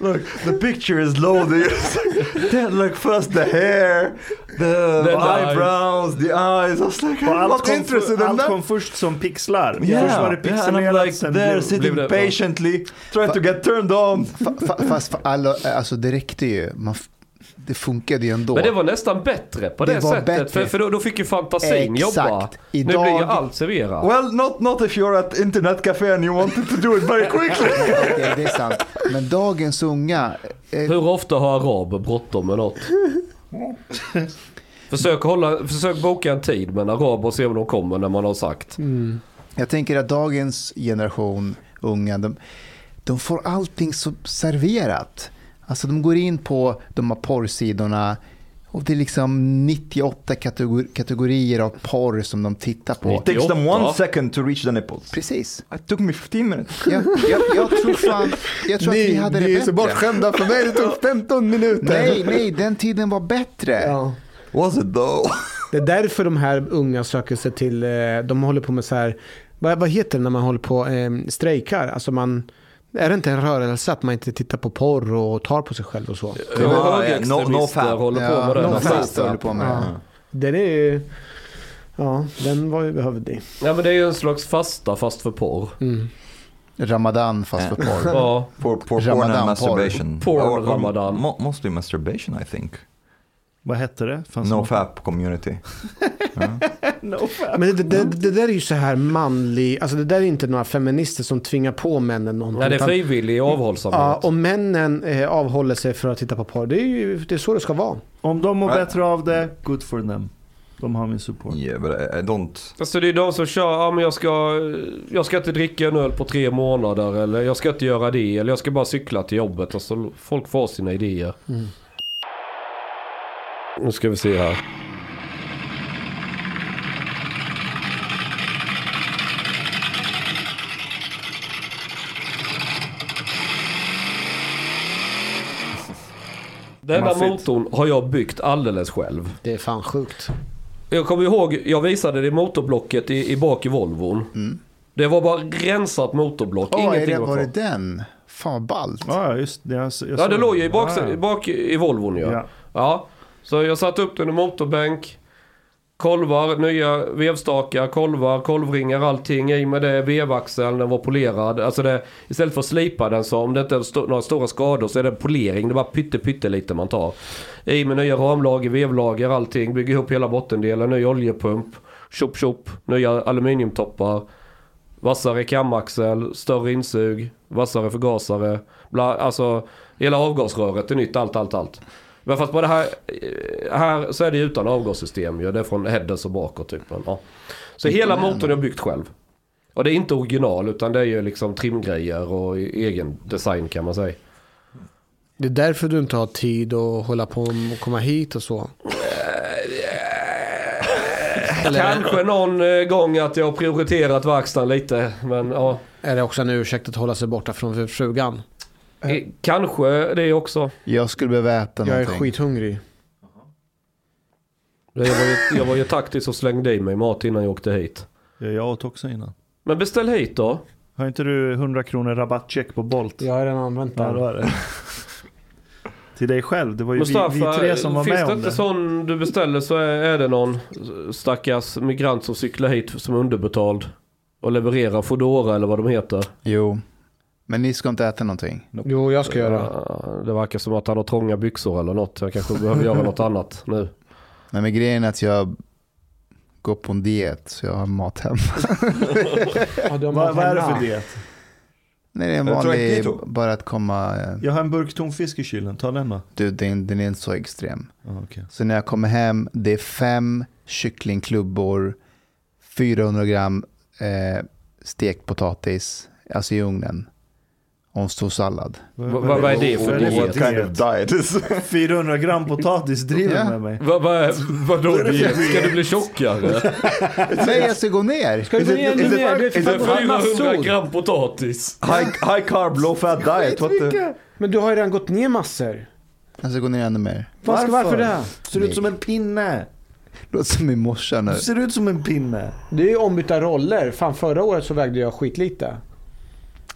Look, the picture is loading. then, like, first the hair, the, the eyebrows, the eyes. I was like, I'm not kom, interested in allt kom först som pixlar. Yeah, Först var det yeah, and I'm pixelerat, like sen there blev- sitting blev det- patiently, trying to get turned on. Fa, fa, fast för alla, alltså det räckte ju. Man, det funkade ju ändå. Men det var nästan bättre på det, Det var sättet. bättre. För, för då, då fick ju fantasin Exakt. jobba. Nu blir ju Idag- allt serverat. Well, not not if you're at internet cafe and you wanted to do it very quickly. Okej, det är sant. Men dagens unga, eh, Hur ofta har araber bråttom med något? Försök, hålla, försök boka en tid med en arab och se om de kommer när man har sagt. Mm. jag tänker att dagens generation unga, de, de får allting så serverat. Alltså de går in på de här porrsidorna och det är liksom 98 kategor kategorier av porr som de tittar på. It takes them 98. one second to reach the nipples. Precis. It took me 15 minutes. Jag, jag, jag tror fan, jag tror att vi hade det bättre. bortskämda för mig. Det tog 15 minuter. Nej, nej, den tiden var bättre. Ja. Was it though? Det är därför de här unga söker sig till, eh, de håller på med så här, vad, vad heter det när man håller på eh, strejkar? Alltså man, är det inte en rörelse att man inte tittar på porr och tar på sig själv och så? Ja, högerextremister no- no fab. håller på med det. No fab. håller på med Ja. det. Den är ju, ja, den var ju behövlig. Ja men det är ju en slags fasta fast för porr. Mm. Ramadan fast för porr. Ja. For porn Ramadan and porn. masturbation. Porn Or- or Ramadan. mo- mostly masturbation I think. Vad hette det? Fanns No något? fap community. No fap. Men det, det, det där är ju så här manlig, alltså det där är inte några feminister som tvingar på männen någonting. Nej det är frivillig avhållsamhet. Ja, och männen eh, avhåller sig för att titta på porr. Det är ju det är så det ska vara. Om de mår Ja. bättre av det, good for them. De har min support. Yeah, but I, I don't. Alltså det är de som kör, ja men jag ska, jag ska inte dricka en öl på tre månader eller jag ska inte göra det eller jag ska bara cykla till jobbet. Alltså folk får sina idéer. Mm. Nu ska vi se här. Denna motorn har jag byggt alldeles själv. Det är fan sjukt. Jag kommer ihåg, jag visade det motorblocket i, i bak i Volvon. Det var bara rensat motorblock, Åh, är ingenting det, var det den? Fan vad ballt. Ja, just det. Jag, jag Ja, det låg ju i bak, ja. bak i Volvon ja. Ja. ja. Så jag satte upp den i motorbänk. Kolvar, nya vevstakar, kolvar, kolvringar, allting. I med det, vevaxeln, den var polerad. Alltså det, istället för att slipa den så om det inte är st- några stora skador så är det polering. Det är bara pytte, pytte lite man tar. I med nya ramlager, vevlager, allting. Bygger ihop hela bottendelen, ny oljepump. Tjopp tjopp, nya aluminiumtoppar. Vassare kamaxel, större insug, vassare förgasare. Bla, alltså hela avgasröret är nytt, allt, allt, allt. Men fast på det här, här så är det utan avgassystem ju. Det är från headers och bakåt typ. Ja. Så hela motorn är jag byggt själv. Och det är inte original utan det är ju liksom trimgrejer och egen design kan man säga. Det är därför du inte har tid att hålla på och komma hit och så. Kanske någon eh, gång att jag prioriterat verkstaden lite. Men ja. Är det också en ursäkt att hålla sig borta från frugan? Eh, Kanske det också. Jag skulle behöva äta Jag är någonting. skithungrig. Jag var, ju, jag var ju taktisk och slängde i mig mat innan jag åkte hit. Ja, jag åt också innan. Men beställ hit då. Har inte du 100 kronor rabattcheck på Bolt? Jag har redan använt Ja, det den. var det. Till dig själv. Det var ju vi, Mustafa, vi tre som var finns med det om inte det. sån du beställer så är, är det någon stackars migrant som cyklar hit som är underbetald. Och levererar Foodora eller vad de heter. Jo. Men ni ska inte äta någonting? Jo, jag ska göra. Ja, Det verkar som att han har trånga byxor eller något. Jag kanske behöver göra något annat nu. Nej, men grejen är att jag går på en diet så jag har mat hemma. Ja, har mat vad är det för diet? Nej, det är en vanlig, bara att komma... eh, Jag har en burk tonfisk i kylen. Ta den då. Du, den, den är inte så extrem. Ja, okej. Så när jag kommer hem, det är fem kycklingklubbor, 400 gram eh, stekt potatis, alltså i ugnen. Och en stor sallad. Vad- är det för diet? What kind of diet is 400 gram potatis driver Ja. med mig. Vad va, vadå diet? Ska du bli tjockare? Nej, jag ska gå ner. Ska du gå ner ännu mer? Det är för Det är fan 400 massor. gram potatis. high, high carb, low fat diet? What the? Men du har ju redan gått ner massor. Jag ska gå ner ännu mer. Varför, varför det? Ser ut som en pinne. Låter som min morsa nu. Du ser ut som en pinne. Det är ju ombytta roller. Fan förra året så vägde jag skitlite.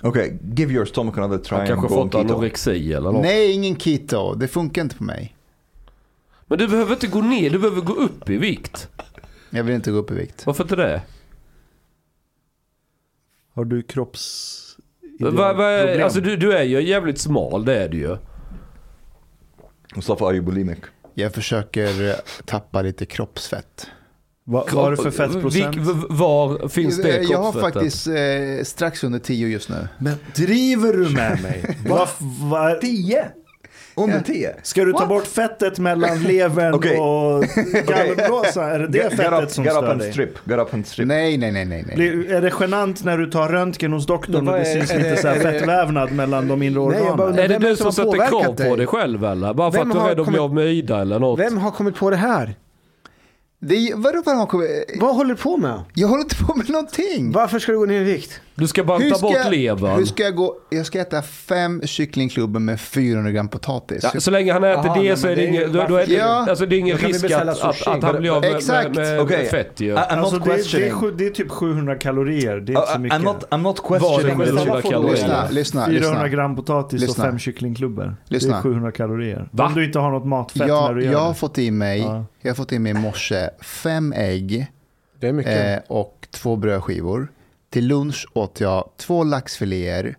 Okay, give your stomach another try Han and kanske fått anorexi eller något. Nej, ingen keto. Det funkar inte på mig. Men du behöver inte gå ner, du behöver gå upp i vikt. Jag vill inte gå upp i vikt. Varför inte det? Har du kropps... Va, va, alltså du, du är ju jävligt smal, det är du ju. Mustafa, are you bulimic? Jag försöker tappa lite kroppsfett. Va, vad har du för fettprocent? Var finns det Jag har faktiskt eh, strax under 10 just nu. Men driver du med mig? Va, va, 10? Under 10? ska du ta bort fettet mellan levern Okej. och gallblåsan? Är det det Get, get fettet up, som get up stör dig? strip. Get up and strip. Nej, nej, nej, nej. nej. Är det genant när du tar röntgen hos doktorn och det är- syns är lite det- så här är det- fettvävnad mellan de inre Nej, jag organen? bara Är det är det du som som sätter krav på dig? själv eller? Bara för Vem att du är rädd att bli kommit- av med Ida eller något? Vem har kommit på det här? Det vadå, vadå, Vad håller du på med? jag håller inte på med någonting. Varför ska du gå ner i vikt? Du ska banta ska, bort levern. hur ska jag gå? Jag ska äta fem kycklingklubbor med 400 gram potatis. Ja, så länge han äter Jaha, det så är det, det ingen, då, då är det, Ja. alltså, det är ingen risk att, att, att han blir av med, med, Exakt. med, med fett ju. Alltså not det, det, är, det är typ 700 kalorier, det är inte så Uh, mycket. I'm not, I'm not det questioning kalorier? lyssna, lyssna, 400 lyssna. gram potatis Lyssna. och fem kycklingklubbor. Det Lyssna. är 700 kalorier. Va? Om du inte har något matfett när Jag, du gör jag har det. fått i mig, Ja. Jag har fått i mig i morse fem ägg eh, och två brödskivor. Till lunch åt jag två laxfiléer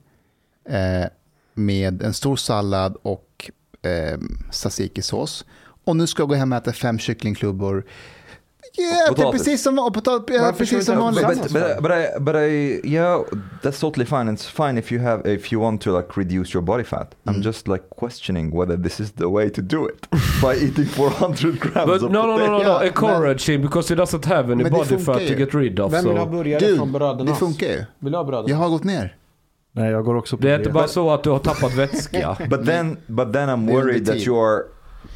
eh, med en stor sallad och eh, tzatziki-sås. Och nu ska jag gå hem och äta fem kycklingklubbor. Äter potatis. precis som, och potat, ska precis som vanligt. But, but, but, I, but I, yeah, that's totally fine. It's fine if you have, if you want to like reduce your body fat. I'm Mm. just like questioning whether this is the way to do it by eating 400 grams But of no, no, no, no, no. Ja, encourage him because he doesn't have any det body fat to get rid of. Vem vill ha burgare från brödernas? det funkar ju. Vill du ha brödernas? Jag har gått ner. Nej, jag går också på Det är inte det. bara så att du har tappat vätska. But then, but then I'm Det worried that you are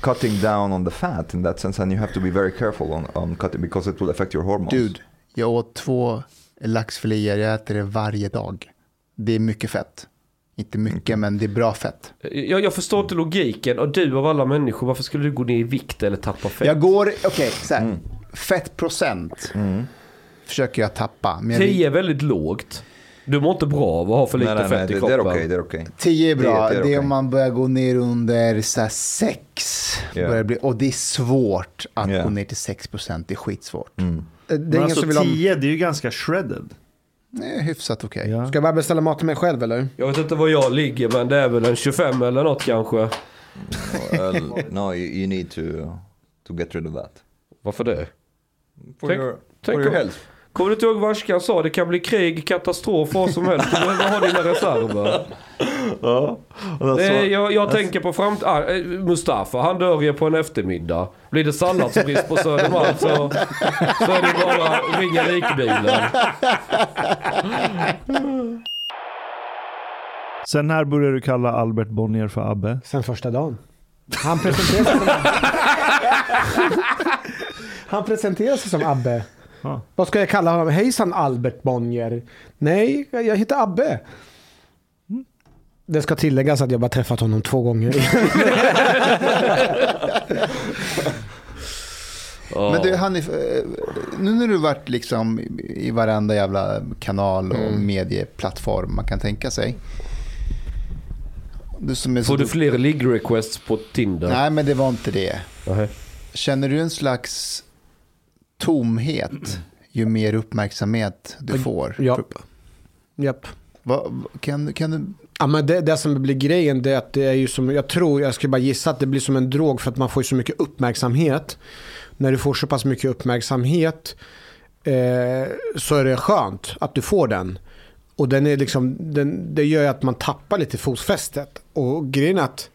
cutting down on the fat in that sense, and you have to be very careful on, on cutting because it will affect your hormones. Dude, jag åt två laxfiléer, jag äter det varje dag. Det är mycket fett. Inte mycket, men det är bra fett. Jag, jag förstår inte logiken. Och du av alla människor, varför skulle du gå ner i vikt eller tappa fett? Jag går, okej, så här. Mm. Fettprocent försöker jag tappa. Men jag 10 är väldigt lågt. Du mår inte bra av att ha för lite nej, nej, fett nej, i det, det är kroppen. okej, det är okej. 10 är bra. Det- Det, det är är okej. om man börjar gå ner under så här 6. Ja. Börjar bli, och det är svårt att Ja. gå ner till 6 procent. Det är skitsvårt. Mm. Det är Men ingen alltså som vill ha... 10, det är ju ganska shredded. Det är hyfsat okej. Ja. Ska jag bara beställa mat till mig själv eller? Jag vet inte var jag ligger men det är väl en 25 eller något kanske. Well, no, you, you need to to get rid of that Varför det? for Tänk- your for your health. Kommer du inte ihåg vad Ashkan sa? Det kan bli krig, katastrof, vad som helst. Du behöver ha dina reserver. Ja, Det är, jag jag tänker på framt... Ah, eh, Mustafa, han dör ju på en eftermiddag. Blir det salladsbrist på Södermalm så, så är det bara ringa likbilen. Sen när började du kalla Albert Bonnier för Abbe? Sen första dagen. Han presenterar sig som... Han presenterar sig som Abbe. Ja. Vad ska jag kalla honom? Hejsan Albert Bonnier. Nej, jag heter Abbe. Det ska tilläggas att jag bara träffat honom två gånger. Ja. Men du, Hanif, eh, nu när du varit liksom i- varenda jävla kanal och Mm. medieplattform man kan tänka sig. Du som är så Får du fler ligg-requests på Tinder? Nej, men det var inte det. Nej. Känner du en slags tomhet ju mer uppmärksamhet du får? Ja. Japp. Vad- kan, kan du... Ja, men det, det som blir grejen det är att det är ju som, jag tror, jag ska bara gissa att det blir som en drog för att man får så mycket uppmärksamhet. När du får så pass mycket uppmärksamhet eh, så är det skönt att du får den. Och den är liksom, den, det gör ju att man tappar lite fotfästet. Och grejen är att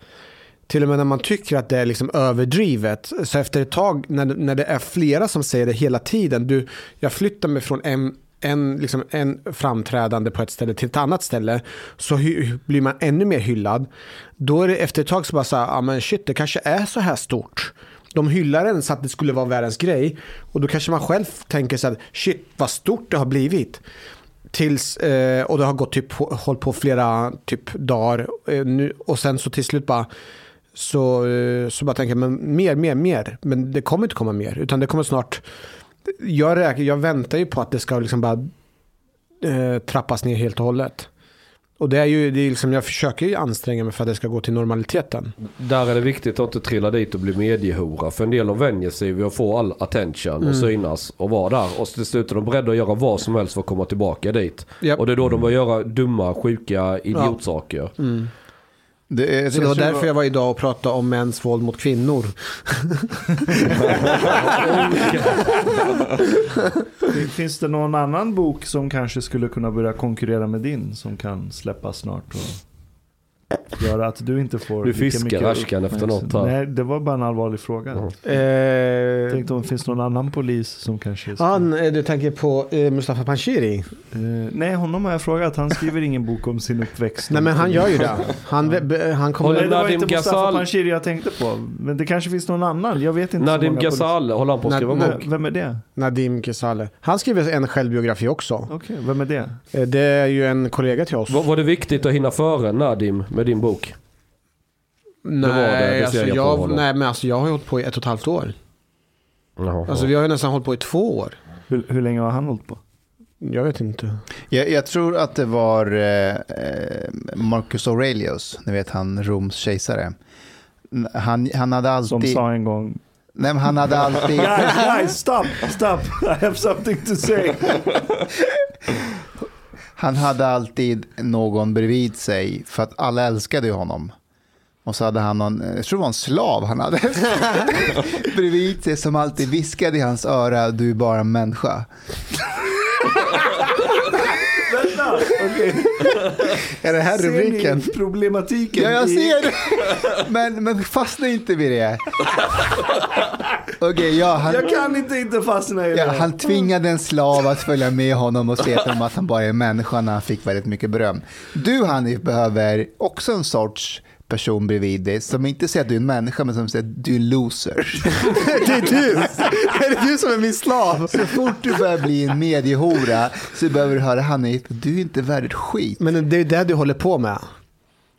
till och med när man tycker att det är liksom överdrivet, så efter ett tag när, när det är flera som säger det hela tiden, du, jag flyttar mig från en, en, liksom, en framträdande på ett ställe till ett annat ställe så hy- blir man ännu mer hyllad. Då är det efter ett tag så bara så här, ja men shit det kanske är så här stort. De hyllar en så att det skulle vara världens grej. Och då kanske man själv tänker så här, shit vad stort det har blivit. Tills, eh, och det har gått typ, hållit på flera typ dagar. Eh, nu, och sen så till slut bara så, eh, så bara tänker jag, men mer, mer, mer. Men det kommer inte komma mer, utan det kommer snart. Jag, räk, jag väntar ju på att det ska liksom bara eh, trappas ner helt och hållet. Och det är ju, det är liksom, jag försöker ju anstränga mig för att det ska gå till normaliteten. Där är det viktigt att inte trilla dit och bli mediehora. För en del de vänjer sig vid att få all attention Mm. och synas och vara där. Och till slut är de beredda att göra vad som helst för att komma tillbaka dit. Japp. Och det är då de börjar göra dumma, sjuka idiotsaker. Det är, Så det var därför jag var idag och pratade om mäns våld mot kvinnor. Fin- Finns det någon annan bok som kanske skulle kunna börja konkurrera med din som kan släppas snart och göra att du inte får Du fiskar Ashkan efter något här. Nej, det var bara en allvarlig fråga. Jag Eh, tänkte om det finns någon annan polis som kanske... han, eh, du tänker på eh, Mustafa Panshiri? Eh, nej, honom har jag frågat. Han skriver ingen bok om sin uppväxt. Nej men han gör ju det. Han, han kommer... Nej, det var inte Mustafa Panshiri jag tänkte på. Men det kanske finns någon annan. Jag vet inte Nadim många poliser. Ghazal, håller han på att skriva en bok? Vem är det? Nadim Kesale. Han skriver en självbiografi också. Okej, vem är det? Eh, Det är ju en kollega till oss. Var, var det viktigt att hinna före Nadim med din bbok? Nej, det, det alltså jag jag, nej, men alltså jag har hållit på i ett och ett halvt år. Jaha. Alltså vi har ju nästan hållit på i två år. Hur, hur länge har han hållit på? Jag vet inte. Jag, jag tror att det var eh, eh, Marcus Aurelius, ni vet han Roms kejsare. Han, han hade Som alltid... sa en gång. Nej, men han hade alltid... Guys, guys, stop, stop. I have something to say. Han hade alltid någon bredvid sig för att alla älskade ju honom. Och så hade han någon, jag tror det var en slav han hade bredvid sig som alltid viskade i hans öra, du är bara en människa. Okej. Är det här Ser rubriken? ni problematiken? Ja, jag ser det. Men, men fastna inte vid det. Okej, ja, han, Jag kan inte inte fastna i det. ja, han tvingade en slav att följa med honom och se till honom att han bara är människa när han fick väldigt mycket beröm. Du Hanif behöver också en sorts person bredvid dig som inte säger att du är en människa men som säger att du är en loser. Det är du! Är det du som är min slav? Så fort du börjar bli en mediehora så behöver du höra Hanif, du är inte värd ett skit. Men det är det du håller på med.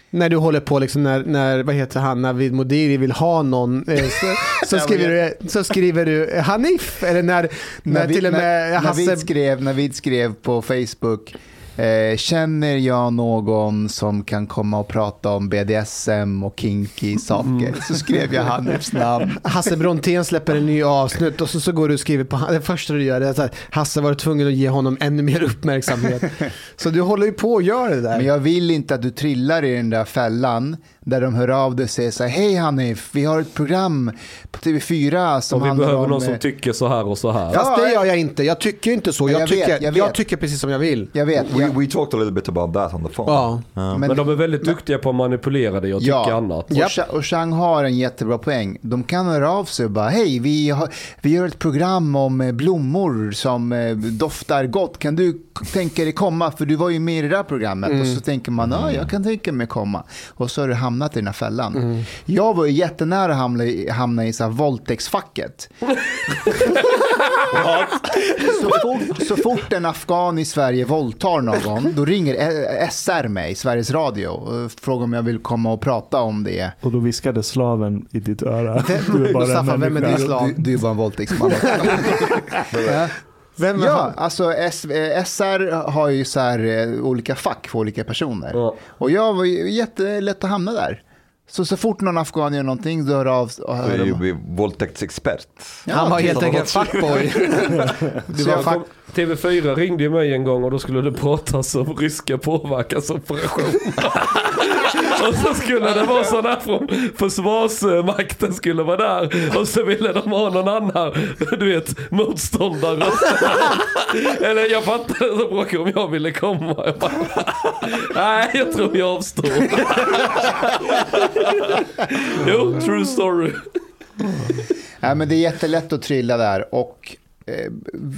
När du håller på liksom när, när vad heter han, Navid Modiri vill ha någon eh, så, så, skriver du, så skriver du eh, Hanif. Eller när, när vi- till och med Hasse... Navid skrev, Navid skrev på Facebook, eh, känner jag någon som kan komma och prata om BDSM och kinky saker? Så skrev jag Hanifs namn. Hasse Brontén släpper en ny avsnitt och så, så går du och skriver på det första du gör är att Hasse var tvungen att ge honom ännu mer uppmärksamhet. Så du håller ju på och gör det där. Men jag vill inte att du trillar i den där fällan där de hör av dig och säger så här, hej Hanif, vi har ett program på TV4 som Och vi behöver om... någon som eh, tycker så här och så här. Ja, Fast det gör jag inte. Jag tycker inte så. Jag, Jag vet, tycker, jag jag, vet. tycker precis som jag vill. jag vet, We, jag, we talked a little bit about that on the phone. Ja. Um, Men de är väldigt duktiga på att manipulera dig och tycka Ja. annat. Och, och Chang har en jättebra poäng. De kan höra av sig och bara, hej, vi, har, vi gör ett program om eh, blommor som eh, doftar gott. Kan du tänka dig komma? För du var ju med i det där programmet. Och så tänker man, ja, jag kan tänka mig komma. Och så har du hamnat i den här fällan. Jag var ju jättenära att hamna i, hamna i så här våldtäktsfacket. så, fort, så fort en afghan i Sverige våldtar någon, då ringer SR mig, Sveriges Radio, och frågar om jag vill komma och prata om det. Och då viskade slaven i ditt öra. Du är bara Mustafa, en vem är din slav? Du, du är bara en våldtäktsman. ja. Vem ja, han? alltså S, eh, SR har ju så här eh, olika fack för olika personer. Ja. Och jag var ju jättelätt att hamna där. Så så fort någon afghan gör någonting, då hör av så hör är ju våldtäktsexpert. Han var helt enkelt fuckboy. Du Så var jag fack, kom, TV4 ringde ju mig en gång och då skulle det pratas om ryska påverkansoperationer. och så skulle det vara här från försvarsmakten skulle vara där. Och så ville de ha någon annan, du vet, motståndare. Eller jag fattade så bråkade om jag ville komma. Jag bara, Nej, jag tror jag avstår. jo, true story. Nej, men det är jättelätt att trilla där. Och eh,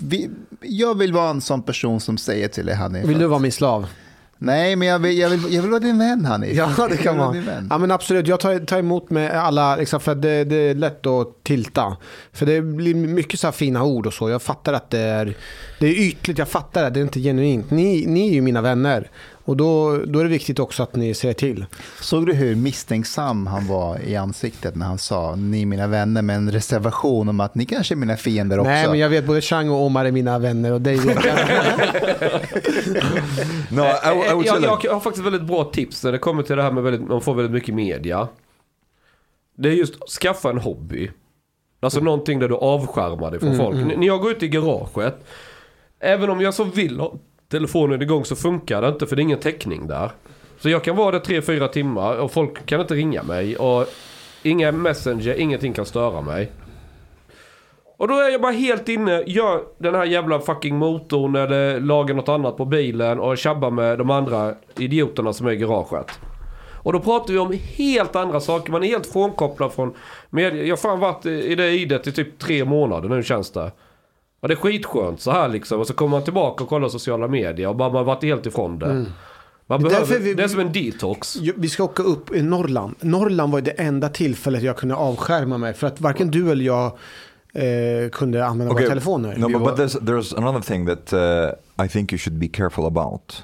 vi, jag vill vara en sån person som säger till dig Hanif. Vill du vara min slav? Nej, men jag vill, jag, vill, jag vill vara din vän Hanif. Ja, det kan vara man. Ja, men absolut. Jag tar, tar emot med alla, liksom, för det, det är lätt att tilta. För det blir mycket så här fina ord och så. Jag fattar att det är, det är ytligt, jag fattar att det är inte genuint. Ni, ni är ju mina vänner. Och då, då är det viktigt också att ni säger till. Såg du hur misstänksam han var i ansiktet när han sa ni är mina vänner med en reservation om att ni kanske är mina fiender också? Nej, men jag vet både Chang och Omar är mina vänner och dig vet jag. No, I, I would say jag, jag har faktiskt väldigt bra tips när det kommer till det här med väldigt, man får väldigt mycket media. Det är just skaffa en hobby. Alltså någonting där du avskärmar dig från folk. N- När jag går ut i garaget, även om jag så vill telefonen igång så funkar det inte för det är ingen täckning där. Så jag kan vara där tre fyra timmar och folk kan inte ringa mig. Och inga messenger, ingenting kan störa mig. Och då är jag bara helt inne, gör den här jävla fucking motorn eller lagar något annat på bilen och tjabbar med de andra idioterna som är i garaget. Och då pratar vi om helt andra saker. Man är helt frånkopplad från media. Jag har fan varit i det idet i typ tre månader nu känns det. Ja, det är skitskönt så här liksom. Och så kommer man tillbaka och kollar sociala medier och bara man varit helt ifrån det. Man Det behöver, därför vi- det är som en detox. Vi ska åka upp i Norrland. Norrland var det enda tillfället jag kunde avskärma mig. För att varken du eller jag eh, kunde använda våra telefoner. No, but, var- but there's there's another thing that uh, I think you should be careful about.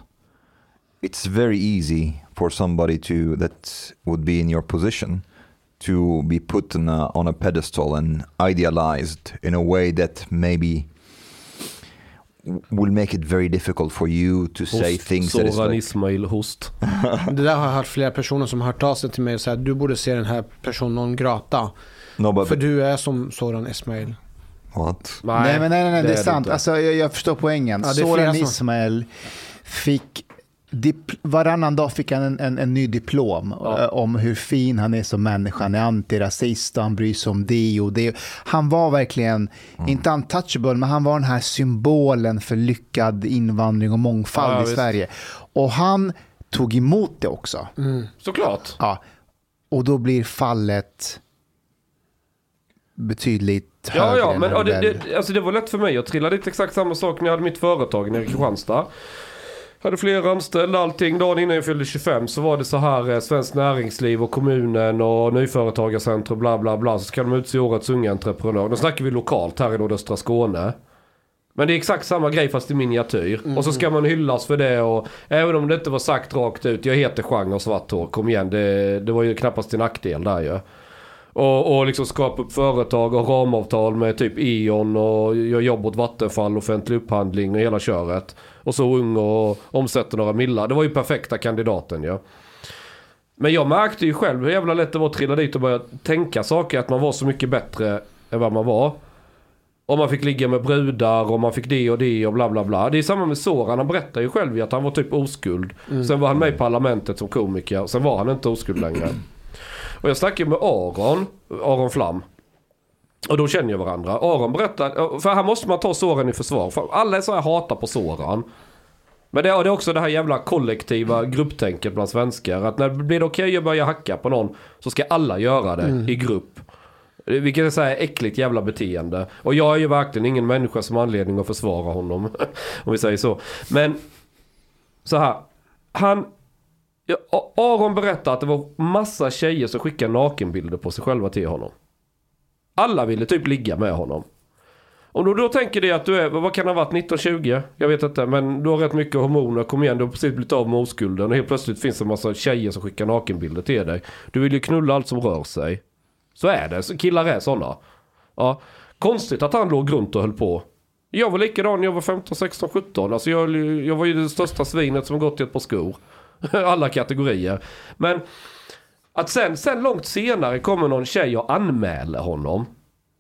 It's very easy for somebody to that would be in your position to be put on a, on a pedestal and idealized in a way that maybe will make it very difficult for you to say Host, things that is like, Ismail Host. Det där har jag hört flera personer som har hört av sig till mig och sagt du borde se den här personen non grata. no but För du är som Soran Esmail. what Nej, men nej, nej, nej det är det sant. Alltså, jag, jag förstår poängen. Ja, det Soran som- Ismail fick varannan dag fick han en, en, en ny diplom Ja. eh, om hur fin han är som människa. Han är antirasist och han bryr sig om det och det. Han var verkligen, Mm. inte untouchable, men han var den här symbolen för lyckad invandring och mångfald Ja, i visst. Sverige. Och han tog emot det också. Såklart. Ja. Och då blir fallet betydligt Ja, högre. ja, men ja, det, det, alltså det var lätt för mig. Jag trillade dit exakt samma sak när jag hade mitt företag nere i Kristianstad. Hade flera anställda, allting. Dagen innan jag fyllde 25 så var det så här eh, Svenskt Näringsliv och kommunen och Nyföretagarcentrum bla bla bla. Så ska de utse årets unga entreprenör. Då snackar vi lokalt här i nordöstra Skåne. Men det är exakt samma grej fast i miniatyr. Och så ska man hyllas för det och även om det inte var sagt rakt ut. Jag heter Chang och svart hår. Kom igen, det, det var ju knappast till nackdel där ju. Och, och liksom skapa upp företag och ramavtal med typ E.ON och gör jobb åt Vattenfall, offentlig upphandling och hela köret. Och så ung och omsätter några millar. Det var ju perfekta kandidaten ja. Men jag märkte ju själv hur jävla lätt det var att trilla dit och börja tänka saker. Att man var så mycket bättre än vad man var. Och man fick ligga med brudar och man fick det och det och bla bla bla. Det är samma med Soran. Han berättar ju själv att han var typ oskuld. Sen var han med i Parlamentet som komiker. Sen var han inte oskuld längre. Och jag snackade med Aron, Aron Flam. Och då känner jag varandra. Aron berättar, för här måste man ta Soran i försvar. För alla är så här hatar på Soran. Men det är, det är också det här jävla kollektiva grupptänket bland svenskar. Att när det blir det okej att börja hacka på någon så ska alla göra det i grupp. Vilket är så här äckligt jävla beteende. Och jag är ju verkligen ingen människa som har anledning att försvara honom. om vi säger så. Men så här. Han... Aron berättade att det var massa tjejer som skickade nakenbilder på sig själva till honom. Alla ville typ ligga med honom. Om du då tänker dig att du är, vad kan det ha varit, 1920? Jag vet inte, men du har rätt mycket hormoner, kom igen, du har precis blivit av med oskulden och helt plötsligt finns det en massa tjejer som skickar nakenbilder till dig. Du vill ju knulla allt som rör sig. Så är det, så killar är sådana. Ja, konstigt att han låg runt och höll på. Jag var likadan när jag var 15, 16, 17. Alltså jag, jag var ju det största svinet som gått i ett par skor. Alla kategorier. Men att sen, sen långt senare kommer någon tjej och anmäler honom.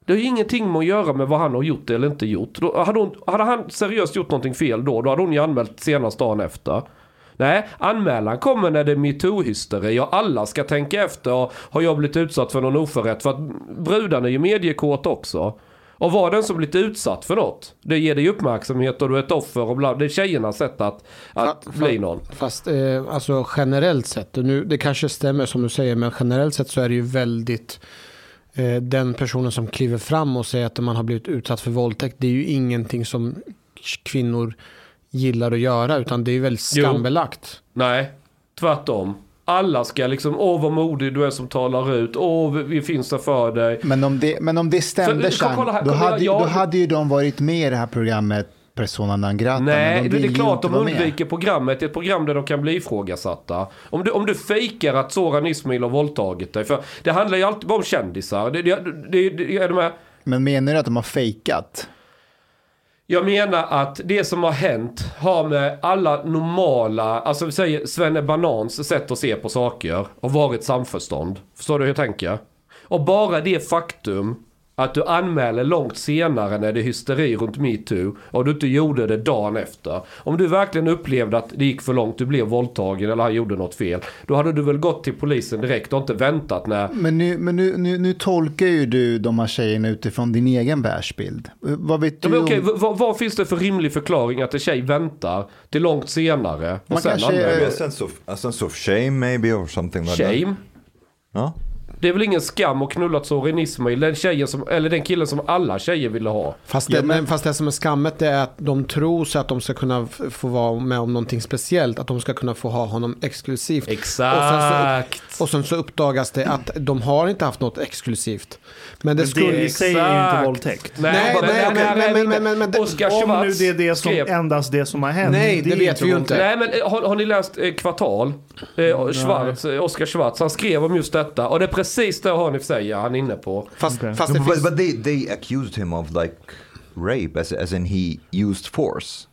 Det har ju ingenting med att göra med vad han har gjort eller inte gjort. Då, hade, hon, hade han seriöst gjort någonting fel då, då hade hon ju anmält senast dagen efter. Nej, anmälan kommer när det är metoo-hysteri och alla ska tänka efter. Och har jag blivit utsatt för någon oförrätt? För att brudarna är ju mediekåt också. Och var den som blivit utsatt för något, det ger dig uppmärksamhet och du är ett offer och bla, Det är tjejernas sätt att, att Fa- bli någon. Fast eh, alltså generellt sett, nu, det kanske stämmer som du säger, men generellt sett så är det ju väldigt eh, den personen som kliver fram och säger att man har blivit utsatt för våldtäkt, det är ju ingenting som kvinnor gillar att göra, utan det är väldigt Jo. skambelagt. Nej, tvärtom. Alla ska liksom, åh vad modig du är som talar ut, åh vi- finns där för dig. Men om det, men om det stämde, Så, kolla här, då, hade, jag- då hade ju de varit med i det här programmet Persona non grata. Nej, de det är klart de undviker programmet. Det är ett program där de kan bli ifrågasatta. Om du, om du fejkar att Soran Ismail har våldtagit dig. För det handlar ju alltid bara om kändisar. Det, det, det, det, är de här, Men menar du att de har fejkat? Jag menar att det som har hänt har med alla normala, alltså vi säger Svenne Banans sätt att se på saker och varit samförstånd. Förstår du hur jag tänker? Och bara det faktum att du anmäler långt senare när det är hysteri runt metoo och du inte gjorde det dagen efter. Om du verkligen upplevde att det gick för långt, du blev våldtagen eller han gjorde något fel. Då hade du väl gått till polisen direkt och inte väntat när... Men, nu, men nu, nu, nu tolkar ju du de här tjejerna utifrån din egen världsbild. Vad vet Ja, du men okej, om... vad, vad finns det för rimlig förklaring att en tjej väntar till långt senare och Man sen kanske- anmäler? Maybe a sense of a sense of shame, maybe, or something like that. Shame? No? Det är väl ingen skam att knulla Sorin Ismail, den tjejen som, eller den killen som alla tjejer ville ha. Fast, det, men- men... fast det som är skammet är att de tror sig att de ska kunna få vara med om någonting speciellt. Att de ska kunna få ha honom exklusivt. Exakt. Och sen så uppdagas det att de har inte haft något exklusivt. Men det Men skulle... det är ju inte våldtäkt. Nej, Nej, men, nej, nej, men- nej, men- men- men- men det- Oskar Om nu det är det som, skrev- endast det som har hänt. Nej, det är vet vi ju inte. Nej men eh, har, har ni läst eh, Kvartal? Eh, Schwarz, eh, Oskar Schwarz, han skrev om just detta. Och det är precis det Hanif säger, han är inne på. Fast, Okej. fast det No, but, finns... but they, they accused him of like rape, as, as in he used force.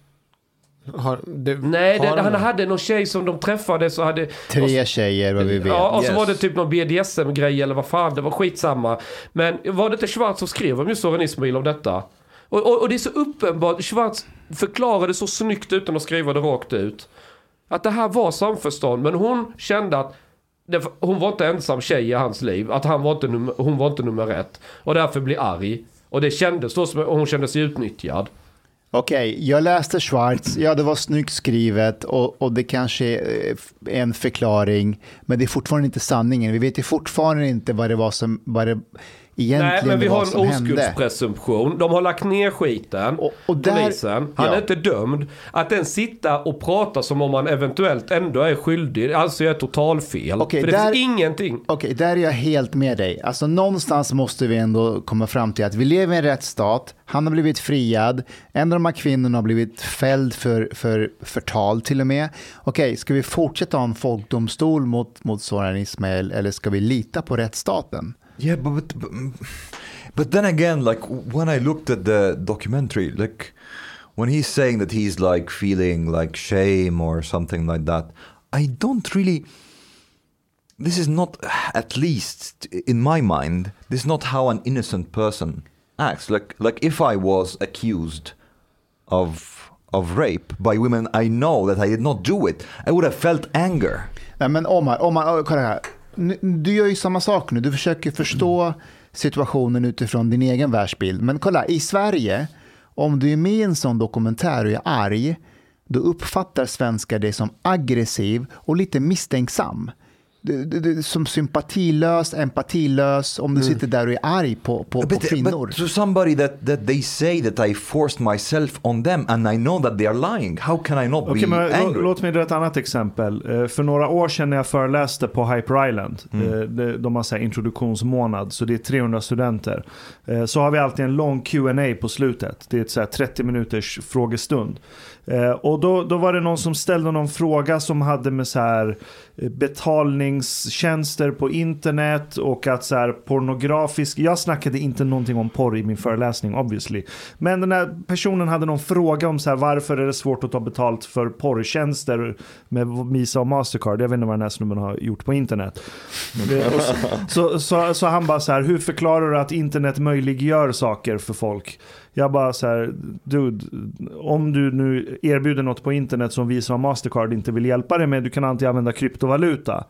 Har, det, Nej, har det, han hade någon tjej som de träffade så hade... Tre tjejer vad vi vet. Ja, och så Yes. var det typ någon BDSM-grej eller vad fan, det var skitsamma. Men var det inte Schwarz som skrev om just Soran Ismail om detta? Och, och, och det är så uppenbart, Schwarz förklarade så snyggt utan att skriva det rakt ut. Att det här var samförstånd, men hon kände att det, hon var inte ensam tjej i hans liv. Att han var inte nummer, hon var inte nummer ett. Och därför blir arg. Och det kändes då som och hon kände sig utnyttjad. Okej, jag läste Schwarz, ja det var snyggt skrivet och, och det kanske är eh, en förklaring, men det är fortfarande inte sanningen. Vi vet ju fortfarande inte vad det var som, vad det egentligen Nej, men vi har en hände. oskuldspresumtion. De har lagt ner skiten. Och- och där- polisen. Han ja. är inte dömd. Att den sitta och prata som om han eventuellt ändå är skyldig, alltså är totalfel. Okej, För det där- finns ingenting. Okej, där är jag helt med dig. Alltså någonstans måste vi ändå komma fram till att vi lever i en rättsstat. Han har blivit friad. En av de här kvinnorna har blivit fälld för, för förtal till och med. Okej, ska vi fortsätta ha en folkdomstol mot, mot Soran Ismail eller ska vi lita på rättsstaten? Yeah, but, but but then again, like when I looked at the documentary, like when he's saying that he's like feeling like shame or something like that, I don't really. This is not, at least in my mind, this is not how an innocent person acts. Like like if I was accused of of rape by women I know that I did not do it, I would have felt anger. Men Omar, Omar kolla här. Du gör ju samma sak nu. Du försöker förstå situationen utifrån din egen världsbild. Men kolla, i Sverige, om du är med i en sån dokumentär och är arg, då uppfattar svenskar dig som aggressiv och lite misstänksam. Som sympatilös, empatilös, om du sitter där och är arg på, på, på But, kvinnor. but to somebody that, that they say that I forced myself on them and I know that they are lying, how can I not Okej, be men lå- angry? låt mig dra ett annat exempel. Eh, För några år sedan när jag föreläste på Hyper Island, Mm. eh, de- de har så här introduktionsmånad, så det är 300 studenter. Eh, Så har vi alltid en lång Q&A på slutet. Det är ett så här 30 minuters frågestund. Och då, då var det någon som ställde någon fråga som hade med så här betalningstjänster på internet och att så här pornografisk, jag snackade inte någonting om porr i min föreläsning obviously. Men den här personen hade någon fråga om så här, varför är det svårt att ta betalt för porrtjänster med Visa och Mastercard. Jag vet inte vad den här snubben har gjort på internet. Så, så, så, så han bara så här, hur förklarar du att internet möjliggör saker för folk? Jag bara så här, dude, om du nu erbjuder något på internet som Visa och Mastercard inte vill hjälpa dig med, du kan alltid använda krypto kryptovaluta.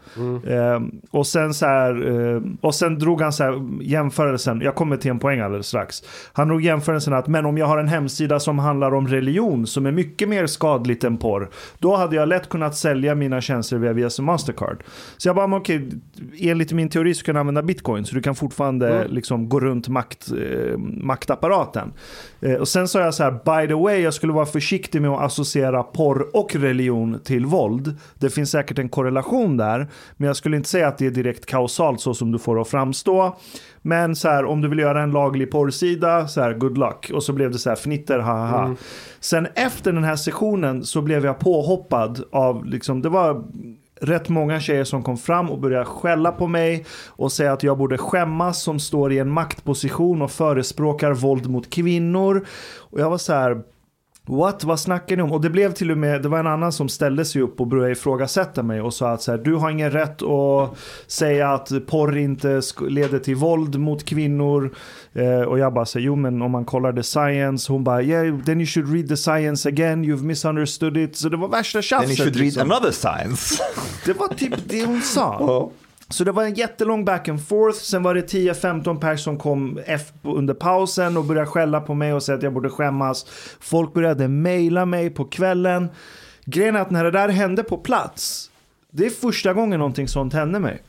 Eh, och, sen så här, eh, och sen drog han så här jämförelsen, jag kommer till en poäng alldeles strax. Han drog jämförelsen att, men om jag har en hemsida som handlar om religion, som är mycket mer skadligt än porr, då hade jag lätt kunnat sälja mina tjänster via Visa Mastercard. Så jag bara, okej, enligt min teori så kan du använda bitcoin, så du kan fortfarande liksom gå runt makt, eh, maktapparaten. Eh, och sen sa jag så här, by the way, jag skulle vara försiktig med att associera porr och religion till våld. Det finns säkert en korrelation där, men jag skulle inte säga att det är direkt kausalt så som du får det att framstå. Men så här, om du vill göra en laglig porrsida, så här, good luck. Och så blev det så här fnitter, ha ha, ha. Sen efter den här sessionen så blev jag påhoppad av, liksom, det var rätt många tjejer som kom fram och började skälla på mig och säga att jag borde skämmas som står i en maktposition och förespråkar våld mot kvinnor. Och jag var så här, What? Vad snackar ni om? Och det blev till och med, det var en annan som ställde sig upp och började ifrågasätta mig och sa att så här, du har ingen rätt att säga att porr inte leder till våld mot kvinnor. Eh, och jag bara säger, jo men om man kollar the science, hon bara, yeah, then you should read the science again, you've misunderstood it. Så det var värsta tjafset. Then you should read liksom. another science. Det var typ det hon sa. Så det var en jättelång back and forth. Sen var det 10-15 personer som kom F under pausen och började skälla på mig och säga att jag borde skämmas. Folk började mejla mig på kvällen. Grejen är att när det där hände på plats, det är första gången någonting sånt hände mig.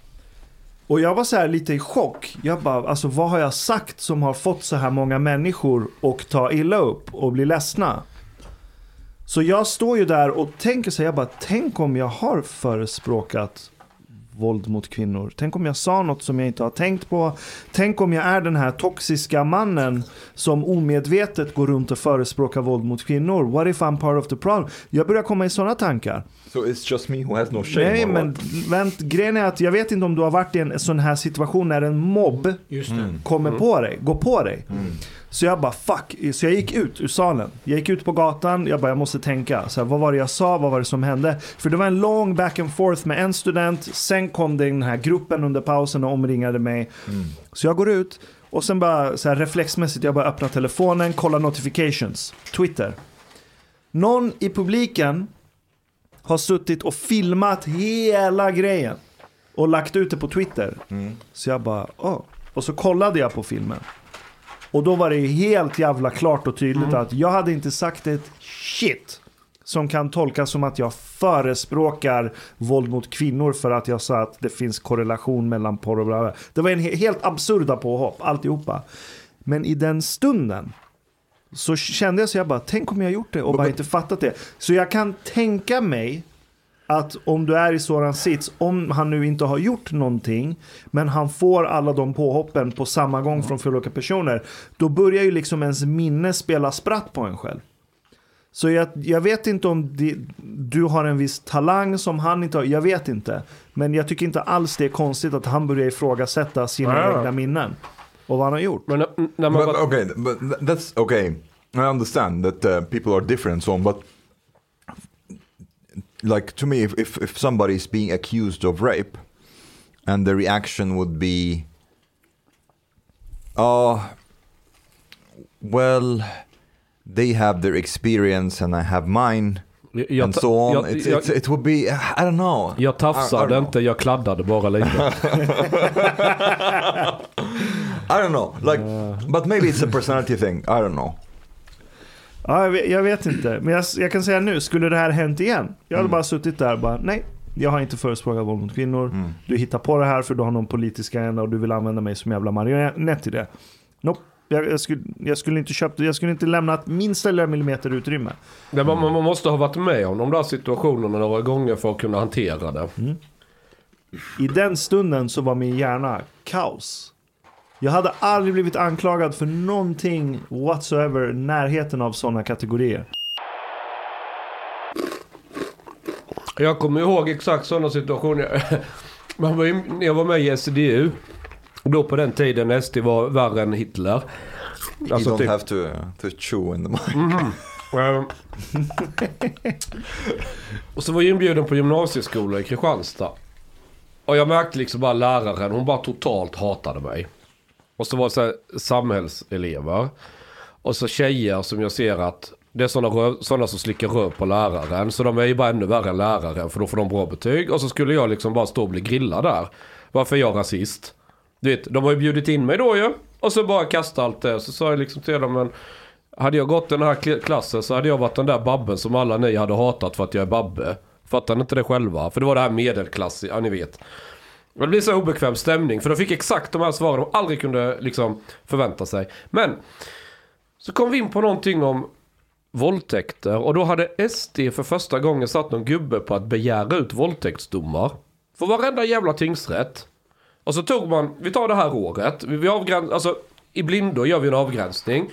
Och jag var så här lite i chock. Jag bara, alltså vad har jag sagt som har fått så här många människor att ta illa upp och bli ledsna? Så jag står ju där och tänker så här, jag bara, tänk om jag har förespråkat våld mot kvinnor. Tänk om jag sa något som jag inte har tänkt på. Tänk om jag är den här toxiska mannen som omedvetet går runt och förespråkar våld mot kvinnor. What if I'm part of the problem? Jag börjar komma i sådana tankar. so it's just me who has no shame. Nej, men vänt, grejen är att jag vet inte om du har varit i en sån här situation när en mobb Just det. kommer på dig, går på dig. Så jag bara fuck, så jag gick ut ur salen. Jag gick ut på gatan, jag bara jag måste tänka. Så här, vad var det jag sa, vad var det som hände? För det var en lång back and forth med en student. Sen kom det den här gruppen under pausen och omringade mig. Så jag går ut och sen bara så här reflexmässigt, jag bara öppnar telefonen, kollar notifications, Twitter. Någon i publiken har suttit och filmat hela grejen. Och lagt ut det på Twitter. Så jag bara, åh. Och så kollade jag på filmen. Och då var det ju helt jävla klart och tydligt att jag hade inte sagt ett shit. Som kan tolkas som att jag förespråkar våld mot kvinnor för att jag sa att det finns korrelation mellan porr och bla. Det var en he- helt absurda påhopp, alltihopa. Men i den stunden så kände jag så jag bara, tänk om jag gjort det och bara inte fattat det. Så jag kan tänka mig att om du är i sådan sits, om han nu inte har gjort någonting, men han får alla de påhoppen på samma gång från flera olika personer, då börjar ju liksom ens minne spela spratt på en själv. Så jag, jag vet inte om det, du har en viss talang som han inte har, jag vet inte. Men jag tycker inte alls det är konstigt att han börjar ifrågasätta sina Ja. egna minnen. Och vad han har gjort. Men när, när man But var, okay, but th- that's okay. I understand that uh, people are different, so on. But like to me, if, if if somebody is being accused of rape, and the reaction would be, oh, well, they have their experience and I have mine, jag, and so on. jag, it's, jag, it would be, I don't know. jag tafsade inte, jag kladdade bara lite. I don't know. Like, but maybe it's a personality thing. I don't know. Ja, jag, vet, jag vet inte. Men jag, jag kan säga nu, skulle det här hänt igen? Jag hade bara suttit där och bara, nej. Jag har inte förespråkat våld mot kvinnor. Du hittar på det här för du har någon politisk agenda och du vill använda mig som jävla marionett i det. Nope. Jag, jag, skulle, jag skulle inte köpt, jag skulle inte lämnat minsta lilla millimeter utrymme. Det, man, man måste ha varit med om de där situationerna några gånger för att kunna hantera det. I den stunden så var min hjärna kaos. Jag hade aldrig blivit anklagad för någonting whatsoever närheten av sådana kategorier. Jag kommer ihåg exakt sådana situationer. Man var, ju- när jag var med i SDU. Då på den tiden SD var värre än Hitler. you Alltså don't typ, have to to chew in the mic. Ehm. och så var jag inbjuden på gymnasieskola i Kristianstad. Och jag märkte liksom bara läraren, hon bara totalt hatade mig. Och så var det så här samhällselever. Och så tjejer som jag ser att det är sådana, sådana som slickar röv på läraren. Så de är ju bara ännu värre än läraren för då får de bra betyg. Och så skulle jag liksom bara stå och bli grillad där. Varför är jag rasist? Du vet, de har ju bjudit in mig då ju. Och så bara kasta allt det. Så sa jag liksom till dem, men hade jag gått den här klassen så hade jag varit den där babben som alla ni hade hatat för att jag är babbe. Fattar ni inte det själva? För det var det här medelklass, ja ni vet. Det blir så obekväm stämning för de fick exakt de här svaren de aldrig kunde liksom förvänta sig. Men så kom vi in på någonting om våldtäkter och då hade SD för första gången satt någon gubbe på att begära ut våldtäktsdomar. För varenda jävla tingsrätt. Och så tog man, vi tar det här året, vi, avgräns, alltså i blindo gör vi en avgränsning.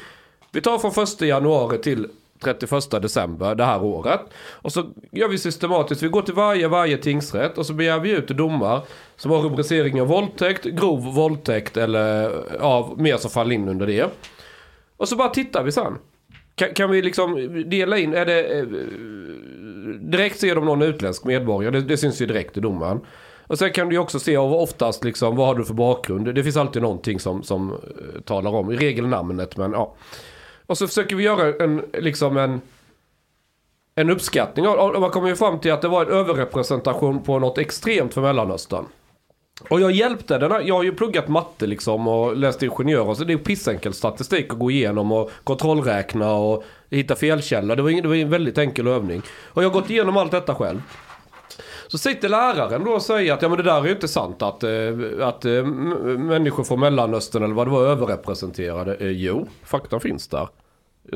Vi tar från första januari till 31 december det här året. Och så gör vi systematiskt, vi går till varje, varje tingsrätt och så begär vi ut domar som har rubriceringen våldtäkt, grov våldtäkt eller eh, ja, mer som faller in under det. Och så bara tittar vi sen. Kan, kan vi liksom dela in, är det... Eh, direkt ser de någon utländsk medborgare, det, det syns ju direkt i domen. Och sen kan du ju också se oftast liksom, vad har du för bakgrund? Det finns alltid någonting som, som eh, talar om, i regel namnet men ja. Och så försöker vi göra en, liksom en, en uppskattning och man kommer ju fram till att det var en överrepresentation på något extremt för Mellanöstern. Och jag hjälpte den här, jag har ju pluggat matte liksom och läst ingenjör och så det är ju pissenkel statistik att gå igenom och kontrollräkna och hitta felkällor. Det var, ing- det var en väldigt enkel övning. Och jag har gått igenom allt detta själv. Så sitter läraren då och säger att ja men det där är ju inte sant att, eh, att eh, människor från Mellanöstern eller vad det var överrepresenterade. Eh, jo, fakta finns där.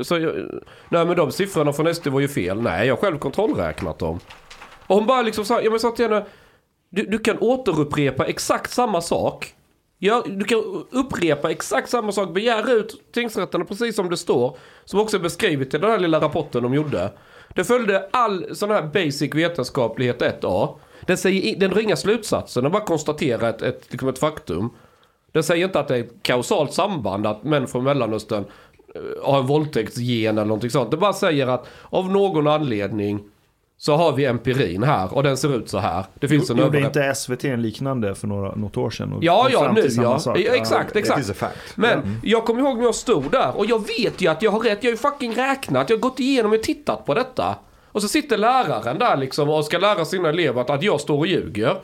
Så, jag, nej men de siffrorna från SD var ju fel. Nej, jag har själv kontrollräknat dem. Och hon bara liksom sa, ja men sa till henne, du, du kan återupprepa exakt samma sak. Ja, du kan upprepa exakt samma sak, begära ut tingsrätterna precis som det står. Som också är beskrivet i den här lilla rapporten de gjorde. Det följde all sån här basic vetenskaplighet 1A. Den, säger, den drar inga slutsatser, den bara konstaterar ett, ett, liksom ett faktum. Den säger inte att det är ett kausalt samband att män från Mellanöstern har en våldtäktsgen eller någonting sånt. Det bara säger att av någon anledning så har vi empirin här och den ser ut så här. Det finns en Gjorde inte SVT en liknande för några, något år sedan? och Ja, ja, nu ja. sak? ja. Exakt, exakt. Men jag kommer ihåg när jag stod där och jag vet ju att jag har rätt. Jag har ju fucking räknat. Jag har gått igenom och tittat på detta. Och så sitter läraren där liksom och ska lära sina elever att, att jag står och ljuger.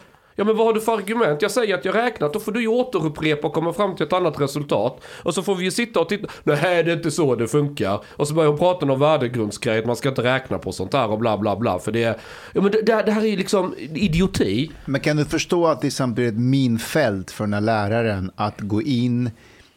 Ja men vad har du för argument? Jag säger att jag räknat, då får du ju återupprepa och komma fram till ett annat resultat. Och så får vi ju sitta och titta, nej det är inte så det funkar. Och så börjar hon prata om värdegrundsgrej, att man ska inte räkna på sånt här och bla bla bla. För det, ja men det, det, här- är ju liksom idioti. Men kan du förstå att det är samtidigt ett minfält för den här läraren att gå in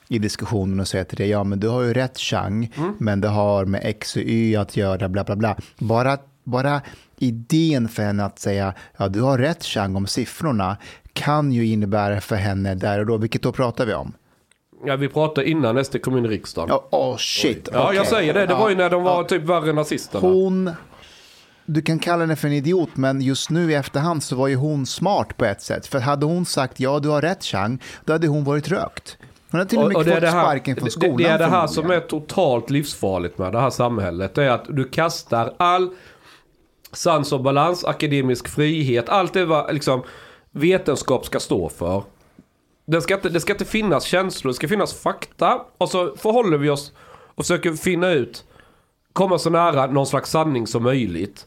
i diskussionen och säga till dig, ja men du har ju rätt Chang, men det har med X och Y att göra, bla bla bla. Bara, bara idén för henne att säga, ja du har rätt Chang om siffrorna, kan ju innebära för henne där och då, vilket då pratar vi om? Ja vi pratade innan SD kom in i riksdagen. Åh oh, shit. Ja, jag säger det. Det var ju när de var Ja. typ värre nazisterna. Hon, du kan kalla henne för en idiot, men just nu i efterhand så var ju hon smart på ett sätt. För hade hon sagt ja, du har rätt Chang, då hade hon varit rökt. Hon hade till och med fått sparken från det, skolan. det är det här som är totalt livsfarligt med det här samhället. Det är att du kastar all sans och balans, akademisk frihet, allt det vad liksom vetenskap ska stå för. Det ska, inte, det ska inte finnas känslor, det ska finnas fakta. Och så förhåller vi oss och försöker finna ut, komma så nära någon slags sanning som möjligt.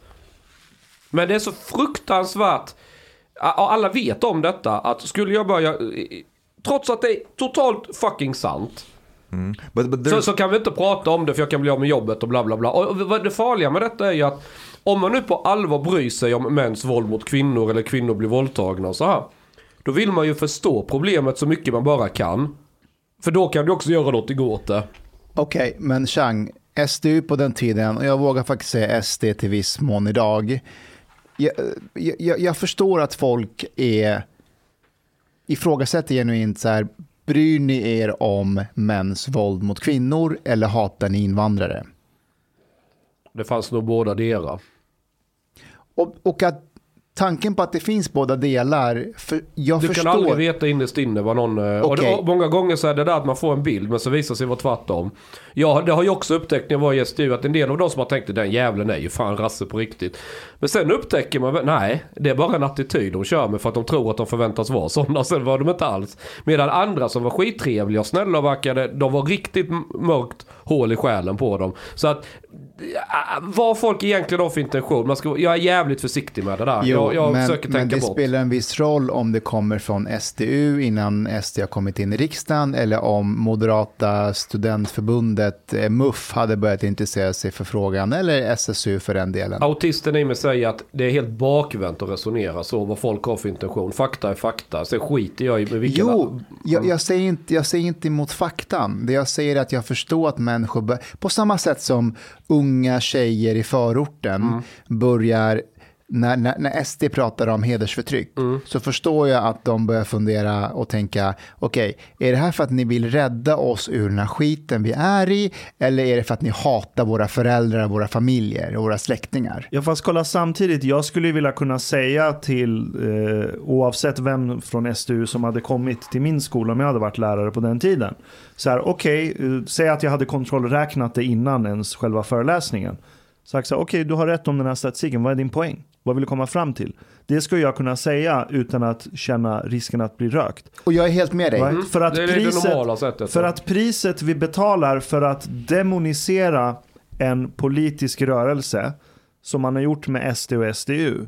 Men det är så fruktansvärt, och alla vet om detta, att skulle jag börja, trots att det är totalt fucking sant, But, but så, så kan vi inte prata om det för jag kan bli av med jobbet och bla bla bla. Och vad det farliga med detta är ju att om man nu på allvar bryr sig om mäns våld mot kvinnor eller kvinnor blir våldtagna och så här. Då vill man ju förstå problemet så mycket man bara kan. För då kan du också göra något åt det. Okej, men Chang, SDU på den tiden, och jag vågar faktiskt säga SD till viss mån idag. Jag, jag, jag förstår att folk är ifrågasätter genuint så här, bryr ni er om mäns våld mot kvinnor eller hatar ni invandrare? Det fanns nog båda dera. Och, och att tanken på att det finns båda delar, för jag Du förstår. kan aldrig veta innerst inne vad någon... eh, Och, det, och många gånger så är det där att man får en bild men så visar sig vara tvärtom. Ja, det har jag också upptäckt när jag var i SDU att en del av de som har tänkt den jävlen är ju fan rasse på riktigt. Men sen upptäcker man, nej, det är bara en attityd de kör med för att de tror att de förväntas vara sådana. Sen var de inte alls. Medan andra som var skittrevliga och snälla och verkade, de var riktigt mörkt hål i själen på dem. Så att, vad folk egentligen har för intention, man ska, jag är jävligt försiktig med det där. Jo, jag jag men, försöker men tänka det bort. spelar en viss roll om det kommer från SDU innan SD har kommit in i riksdagen eller om Moderata studentförbundet, eh, MUF, hade börjat intressera sig för frågan eller SSU för den delen. Autisten i mig säger att det är helt bakvänt att resonera så, vad folk har för intention. Fakta är fakta. Sen skiter jag i vilka... Jo, jag, jag, säger inte, jag säger inte emot faktan. Det jag säger är att jag förstår att människor, bör, på samma sätt som unga tjejer i förorten Mm. börjar, när, när, när SD pratar om hedersförtryck, Mm. så förstår jag att de börjar fundera och tänka, okej, är det här för att ni vill rädda oss ur den här skiten vi är i, eller är det för att ni hatar våra föräldrar, våra familjer och våra släktingar? Ja, fast kolla samtidigt, jag skulle vilja kunna säga till, eh, oavsett vem från SDU som hade kommit till min skola om jag hade varit lärare på den tiden. Så här, okej, eh, säg att jag hade kontrollräknat det innan ens själva föreläsningen. Sagt så här, okej, du har rätt om den här statistiken, vad är din poäng? Vad vill du komma fram till? Det skulle jag kunna säga utan att känna risken att bli rökt. Och jag är helt med dig. Right? För, att Mm. det är det priset, normala sättet. för att priset vi betalar för att demonisera en politisk rörelse som man har gjort med SD och SDU.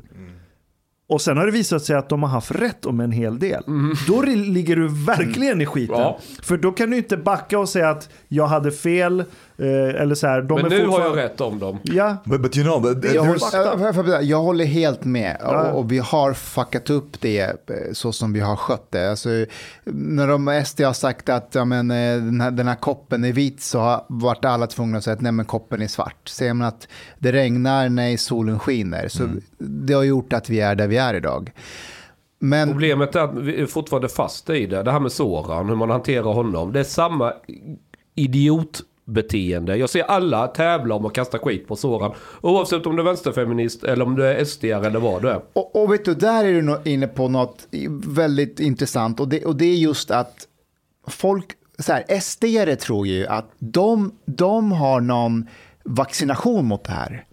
Och sen har det visat sig att de har haft rätt om en hel del. Då ri- ligger du verkligen i skiten. Ja. För då kan du inte backa och säga att jag hade fel. Eh, eller så här, de Men är nu har jag fortfarande- rätt om dem. Ja, But, but you know, but Jag, håller, jag, håller helt med Ja. och, och vi har fuckat upp det eh, så som vi har skött det. Alltså, när de SD har sagt att ja, men, eh, den, här, den här koppen är vit så har varit alla tvungna att säga att nej, men koppen är svart. Säger man att det regnar när solen skiner så det har gjort att vi är där vi är idag. Men Problemet är att vi är fortfarande fast i det. Det här med Soran, hur man hanterar honom. Det är samma idiotbeteende. Jag ser alla tävla om att kasta skit på Soran. Oavsett om du är vänsterfeminist eller om du är SD eller vad du är. Och, och vet du, där är du inne på något väldigt intressant och det, och det är just att folk, så här, SD-are tror ju att de, de har någon vaccination mot det här.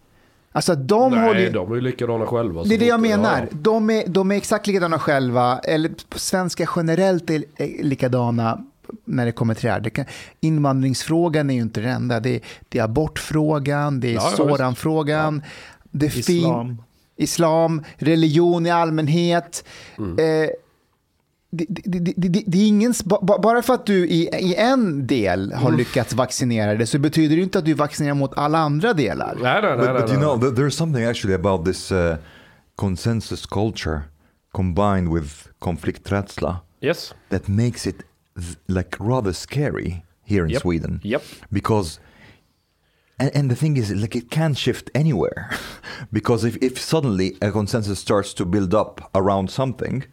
Alltså de håller Nej, ju- de är ju likadana själva. det är det jag menar. Ja. De, är, de är exakt likadana själva, eller svenskar generellt är likadana när det kommer till det här. Det kan, invandringsfrågan är ju inte det enda. Det är, det är abortfrågan, det är Ja, ja. Soran-frågan, det är fin- islam. islam, religion i allmänhet. Mm. Eh, det, det, det, det, det är ingen, ba- ba- bara för att du i, i en del har Mm. lyckats vaccinera dig så betyder det inte att du vaccinerar mot alla andra delar. Nej, nej, nej. but, but you know, th- there's something actually about this uh, consensus culture combined with konflikträdsla Yes. that makes it th- like rather scary here in Yep. Sweden. Japp. because and, and the thing is like it can shift anywhere because if, if suddenly a consensus starts to build up around something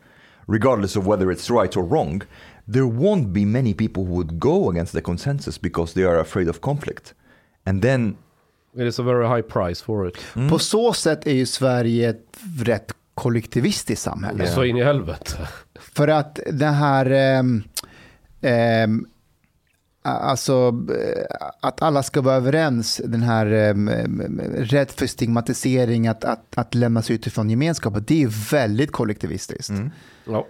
regardless of whether it's right or wrong there won't be many people who would go against the consensus because they are afraid of conflict and then It is a very high price for it. På så sätt är ju Sverige ett rätt kollektivistiskt samhälle. Så in i helvete. För att det här... ehm, ehm, Alltså eh, att alla ska vara överens, den här um, rädd för stigmatisering, att, att, att lämnas utifrån gemenskapen, det är väldigt kollektivistiskt. Ja.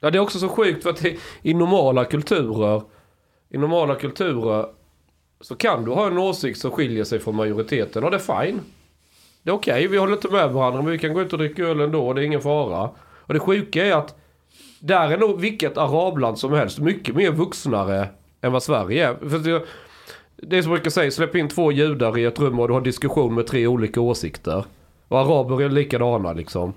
ja, det är också så sjukt för att det, i normala kulturer, i normala kulturer så kan du ha en åsikt som skiljer sig från majoriteten och det är fine. Det är okej, vi håller inte med varandra men vi kan gå ut och dricka öl ändå, det är ingen fara. Och det sjuka är att där är nog vilket arabland som helst mycket mer vuxnare än vad Sverige är. För det, det är som jag brukar säga, släpp in två judar i ett rum och du har diskussion med tre olika åsikter. Och araber är likadana liksom.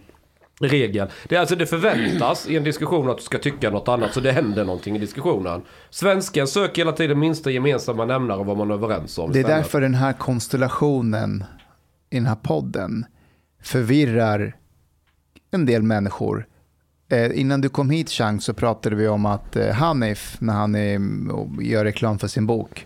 Regel. Det, är alltså, det förväntas i en diskussion att du ska tycka något annat så det händer någonting i diskussionen. Svensken söker hela tiden minsta gemensamma nämnare vad man är överens om. Det är istället. därför den här konstellationen i den här podden förvirrar en del människor. Eh, innan du kom hit Chang så pratade vi om att eh, Hanif, när han är, och gör reklam för sin bok,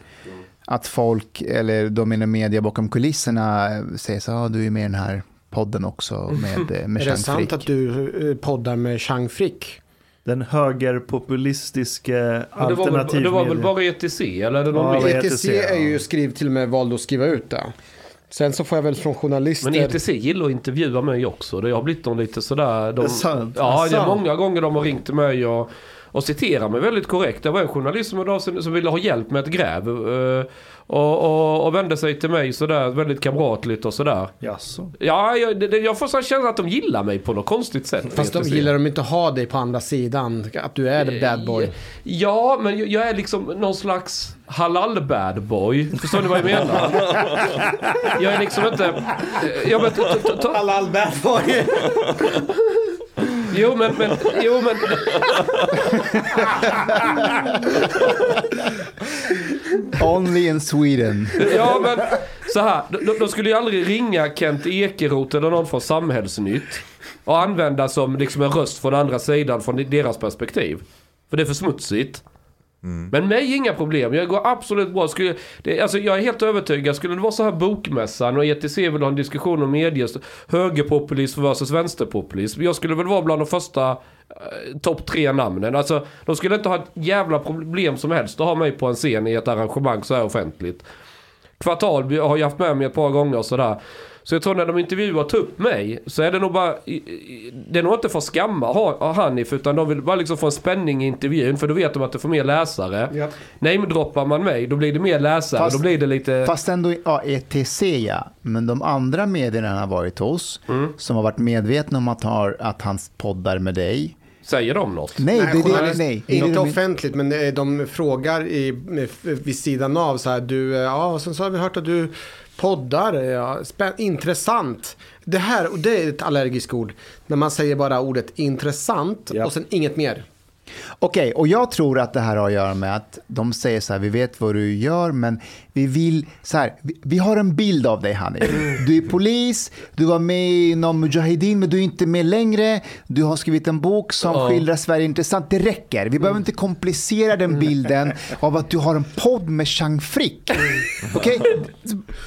att folk, eller de inom media bakom kulisserna, eh, säger så ah, du är med i den här podden också med, med Är det Chang sant Frick. att du poddar med Chang Frick? Den högerpopulistiska Ja, det, var väl, det var väl alternativmedia. bara ETC eller är det någon Ja, ETC ETC, är ju skriv, till och med valde att skriva ut det. Sen så får jag väl från journalister... Men ETC gillar att intervjua mig också. Det har blivit någon lite sådär. De, Det är sant. Ja, det är Asså. många gånger de har ringt till mig och, och citerar mig väldigt korrekt. Det var en journalist som, idag som, ville ha hjälp med ett gräv. eh, och, och, och vände sig till mig sådär väldigt kamratligt och sådär. Jaså? Ja, jag, det, jag får så här känsla att de gillar mig på något konstigt sätt. Fast de gillar de inte ha dig på andra sidan. Att du är the bad boy. Ja, men jag- jag är liksom någon slags halal bad boy. Förstår ni vad jag menar? Jag är liksom inte... Jag vet, Halal bad boy. Jo, men, men, jo, men... Only in Sweden. Ja, men så här. De, de skulle ju aldrig ringa Kent Ekeroth eller någon från Samhällsnytt och använda som liksom en röst från andra sidan från deras perspektiv. För det är för smutsigt. Mm. Men mig inga problem. Jag går absolut bra. Skulle, det, alltså jag är helt övertygad. Skulle det vara så här bokmässan och ETC vill ha en diskussion om medier, högerpopulism versus vänsterpopulism. Jag skulle väl vara bland de första eh, topp tre namnen. Alltså, de skulle inte ha ett jävla problem som helst att ha mig på en scen i ett arrangemang så här offentligt. Kvartal har jag haft med mig ett par gånger och sådär. Så jag tror när de intervjuar upp mig så är det nog bara, det är nog inte för att skamma ha- Hanif utan de vill bara liksom få en spänning i intervjun för då vet de att det får mer läsare. Ja. Namedroppar man mig då blir det mer läsare, Fast- då blir det lite... Fast ändå, ja, ETC ja. Men de andra medierna han har varit hos, Mm. som har varit medvetna om att, har, att han poddar med dig. Säger de något? Nej, det, det, nej. Det är Inte offentligt, men eh, de frågar i, vid sidan av så här, du, eh, ja, och sen så har vi hört att du poddar, ja, spän- intressant. Det här, och det är ett allergiskt ord, när man säger bara ordet intressant Ja. och sen inget mer. Okej, och jag tror att det här har att göra med att de säger så här, vi vet vad du gör, men vi vill, så här, vi, vi har en bild av dig Hanif. Du är polis, du var med inom Mujahedin, men du är inte med längre. Du har skrivit en bok som skildrar Sverige intressant. Det räcker. Vi behöver inte komplicera den bilden av att du har en podd med Chang Frick. Okej,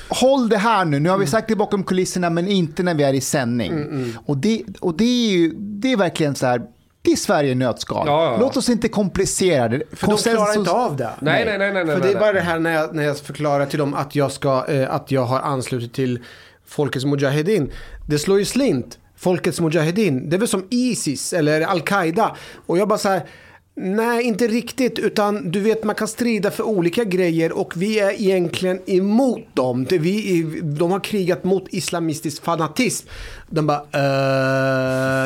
håll det här nu. Nu har vi sagt det bakom kulisserna, men inte när vi är i sändning. Och, det, och det är ju, det är verkligen så här, det är Sverige i nötskal. Ja, ja. Låt oss inte komplicera det. För de klarar inte av det. Nej, nej, nej, nej. nej För det är bara det här när jag, när jag förklarar till dem att jag, ska, eh, att jag har anslutit till Folkets Mujahedin. Det slår ju slint. Folkets Mujahedin. Det är väl som Isis eller Al-Qaida. Och jag bara så här. Nej, inte riktigt. Utan du vet, man kan strida för olika grejer och vi är egentligen emot dem. Vi, de har krigat mot islamistisk fanatism. De bara,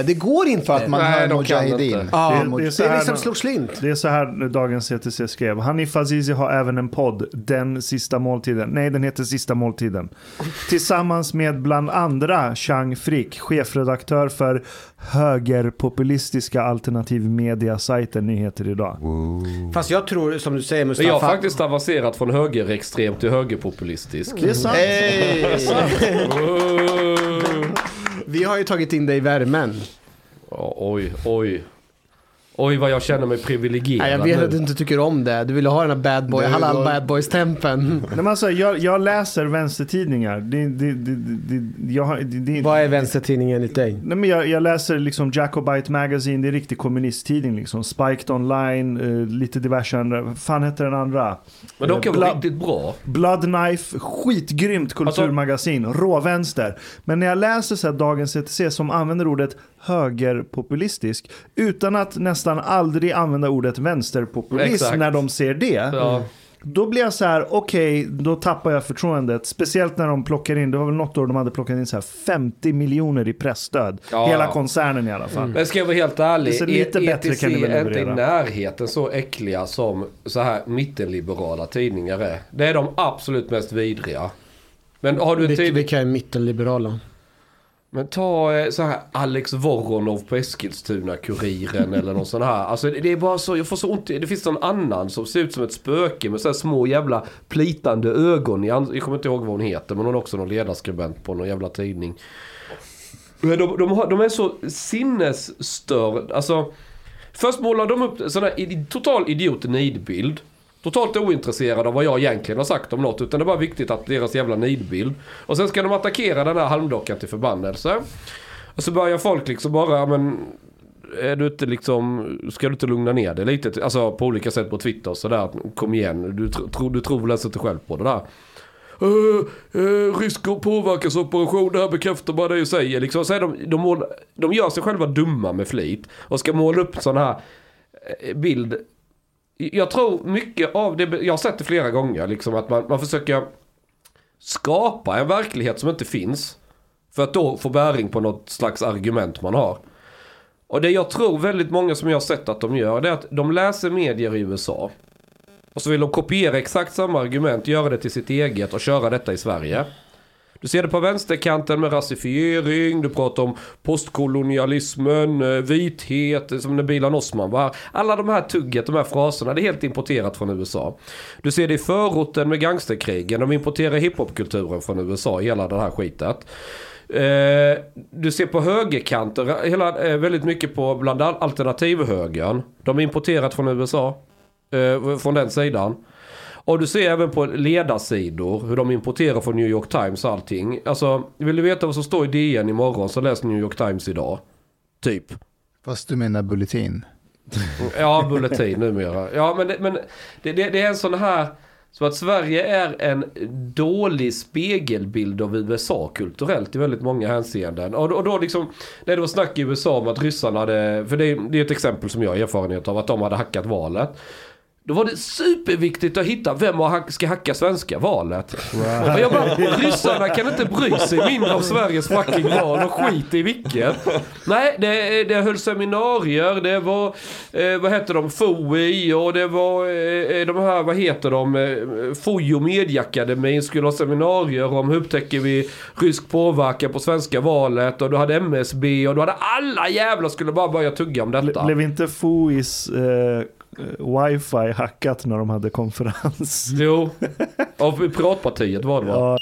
eh, det går inte. För att man Nej, hör Mujahedin. Ja, Det- det, det är så här liksom slår slint. Det är så här dagens CTC skrev. Hanif Azizi har även en podd, Den sista måltiden. Nej, den heter Sista måltiden. Tillsammans med bland andra Chang Frick, chefredaktör för högerpopulistiska alternativmedia-sajten Nyheter Idag. Fast jag tror, som du säger Mustafa. jag har faktiskt avancerat från högerextrem till högerpopulistisk. Det är sant. Oh. Vi har ju tagit in dig i värmen. Oj, oj. Oj vad jag känner mig privilegierad Nej, jag vet nu. att du inte tycker om det. Du vill ha den här bad boy, halal var- bad boys-tempen. Nej, men alltså, jag, jag läser vänstertidningar. Det, det, det, det, jag, har- det, det, Vad är vänstertidningen enligt dig? Nej, men jag, jag läser liksom Jacobite Magazine, det är riktig kommunisttidning liksom. Spiked Online, eh, lite diverse andra. Fan heter den andra? Men de kan vara Bla- riktigt bra. Blood Knife, skitgrymt kulturmagasin, råvänster. Men när jag läser så här Dagens ETC som använder ordet högerpopulistisk utan att nästan aldrig använda ordet vänsterpopulism Exakt. när de ser det. Ja. Då blir jag så här, okej, då tappar jag förtroendet. Speciellt när de plockar in, det var väl något år de hade plockat in så här 50 miljoner i pressstöd. Ja. Hela koncernen i alla fall. Men ska jag vara helt ärlig. Det ser lite E- bättre ETC kan ni väl är inte i närheten så äckliga som så här mittenliberala tidningar är. Det är de absolut mest vidriga. Men har du tid... vilka är mittenliberala? Men ta eh, så här Alex Voronov på Eskilstuna-Kuriren eller någon sån här. Alltså det är bara så, jag får så ont i- Det finns någon annan som ser ut som ett spöke med så här små jävla plitande ögon. Jag kommer inte ihåg vad hon heter men hon är också någon ledarskribent på någon jävla tidning. De, de, har, de är så sinnesstörd. Alltså, först målar de upp sån här total idiot nidbild. Totalt ointresserade av vad jag egentligen har sagt om något. Utan det är bara viktigt att deras jävla nidbild. Och sen ska de attackera den här halmdockan till förbannelse. Och så börjar folk liksom bara, men är du inte liksom, ska du inte lugna ner dig lite? Alltså på olika sätt på Twitter och sådär. Kom igen, du, tro, du tror väl ens inte själv på det där. Uh, uh, rysk påverkansoperation, det här bekräftar bara det jag säger. Liksom, så de, de, mål, de gör sig själva dumma med flit. Och ska måla upp sån här eh, bild. Jag tror mycket av det, jag har sett det flera gånger, liksom att man, man försöker skapa en verklighet som inte finns. För att då få bäring på något slags argument man har. Och det jag tror väldigt många som jag har sett att de gör, det är att de läser medier i USA. Och så vill de kopiera exakt samma argument, göra det till sitt eget och köra detta i Sverige. Du ser det på vänsterkanten med rasifiering, du pratar om postkolonialismen, eh, vithet, eh, som när Bilan Osman var här. Alla de här tugget, de här fraserna, det är helt importerat från USA. Du ser det i förorten med gangsterkrigen, de importerar hiphopkulturen från USA, hela det här skitet. Eh, du ser på högerkanten, hela, eh, väldigt mycket på bland alternativhögern. De är importerat från USA. Eh, från den sidan. Och du ser även på ledarsidor hur de importerar från New York Times och allting. Alltså, vill du veta vad som står i DN imorgon så läs New York Times idag. Typ. Fast du menar bulletin? Ja, bulletin numera. Ja, men, det, men det, det, det är en sån här... Så att Sverige är en dålig spegelbild av USA kulturellt i väldigt många hänseenden. Och då, och då liksom, när det var snack i USA om att ryssarna hade, för det, är- det är ett exempel som jag har erfarenhet av, att de hade hackat valet. Då var det superviktigt att hitta vem hack- ska hacka svenska valet. Och jag bara, ryssarna kan inte bry sig mindre om Sveriges fucking val och skit i vilket. Nej, det, det höll seminarier, det var, eh, vad heter de, FOI och det var eh, de här, vad heter de, eh, FOI och Mediakademin skulle ha seminarier om hur upptäcker vi rysk påverkan på svenska valet och du hade MSB och du hade alla jävlar skulle bara börja tugga om detta. Blev inte FOIs eh, wifi hackat när de hade konferens? Jo, av Piratpartiet var det va? Ja,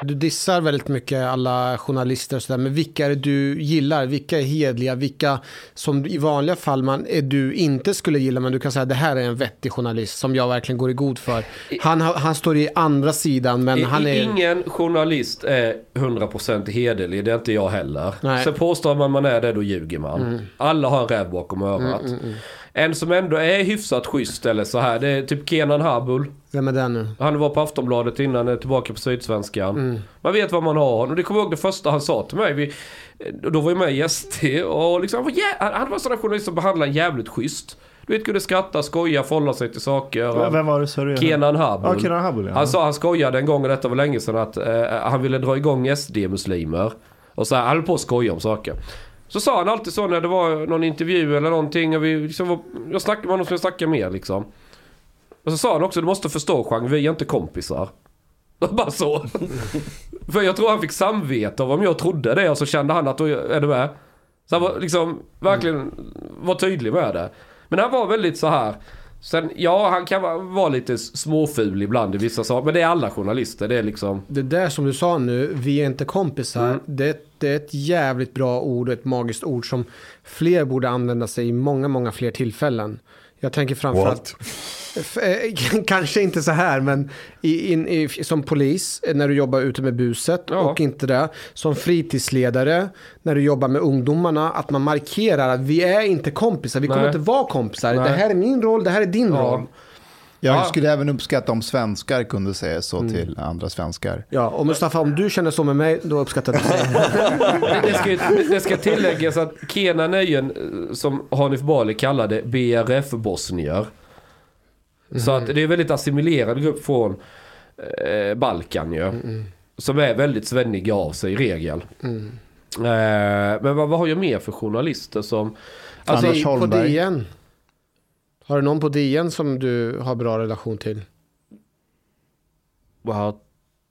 Du dissar väldigt mycket alla journalister och sådär, men vilka är det du gillar? Vilka är hedliga? Vilka som i vanliga fall man, är du inte skulle gilla, men du kan säga det här är en vettig journalist som jag verkligen går i god för. Han, han står i andra sidan, men I- han är... Ingen journalist är 100% hederlig, det är inte jag heller. Nej. Sen påstår man man är det, då ljuger man. Alla har en räv bakom örat. En som ändå är hyfsat schysst eller så här, det är typ Kenan Habul. Vem är det nu? Han var på Aftonbladet innan, är tillbaka på Sydsvenskan. Man vet vad man har. Och det kommer jag ihåg det första han sa till mig. Vi, då var jag med i SD och liksom, han var, jä- han- han var en sån där journalist som behandlade en jävligt schysst. Du vet, kunde skratta, skoja, förhålla sig till saker. vem var det sa du? Kenan Habul. Ja, Kenan Habul ja. Han sa, han skojade en gång, och detta var länge sedan, att eh, han ville dra igång SD-muslimer. Och så här, han höll på att skoja om saker. Så sa han alltid så när det var någon intervju eller någonting. Och vi liksom var, jag snackade med honom som jag snackade med liksom. Och så sa han också, du måste förstå Chang, vi är inte kompisar. Bara så. För jag tror han fick samvete av om jag trodde det och så kände han att då är du med. Så han var liksom verkligen var tydlig med det. Men han var väldigt så här. Sen, ja han kan vara, lite småful ibland i vissa saker. Men det är alla journalister. Det är liksom... Det där som du sa nu, vi är inte kompisar, Mm. det, det är ett jävligt bra ord och ett magiskt ord som fler borde använda sig i många, många fler tillfällen. Jag tänker framförallt, eh, kanske inte så här, men i, in, i, som polis eh, när du jobbar ute med buset Ja. och inte det. Som fritidsledare när du jobbar med ungdomarna, att man markerar att vi är inte kompisar, vi kommer Nej. inte vara kompisar. Nej. Det här är min roll, det här är din Ja. roll. Jag Ja. skulle även uppskatta om svenskar kunde säga så till andra svenskar. Ja, och Mustafa, om du känner så med mig, då uppskattar jag det. Det ska, det ska tilläggas att Kenan är ju en, eh, som Hanif Bali kallade BRF-bosnier. Så att det är en väldigt assimilerad grupp från eh, Balkan ju. Som är väldigt svenniga av sig i regel. Eh, men vad, vad har jag mer för journalister som... Alltså, Anders i- på Holmberg. DN. Har du någon på DN som du har bra relation till? Jag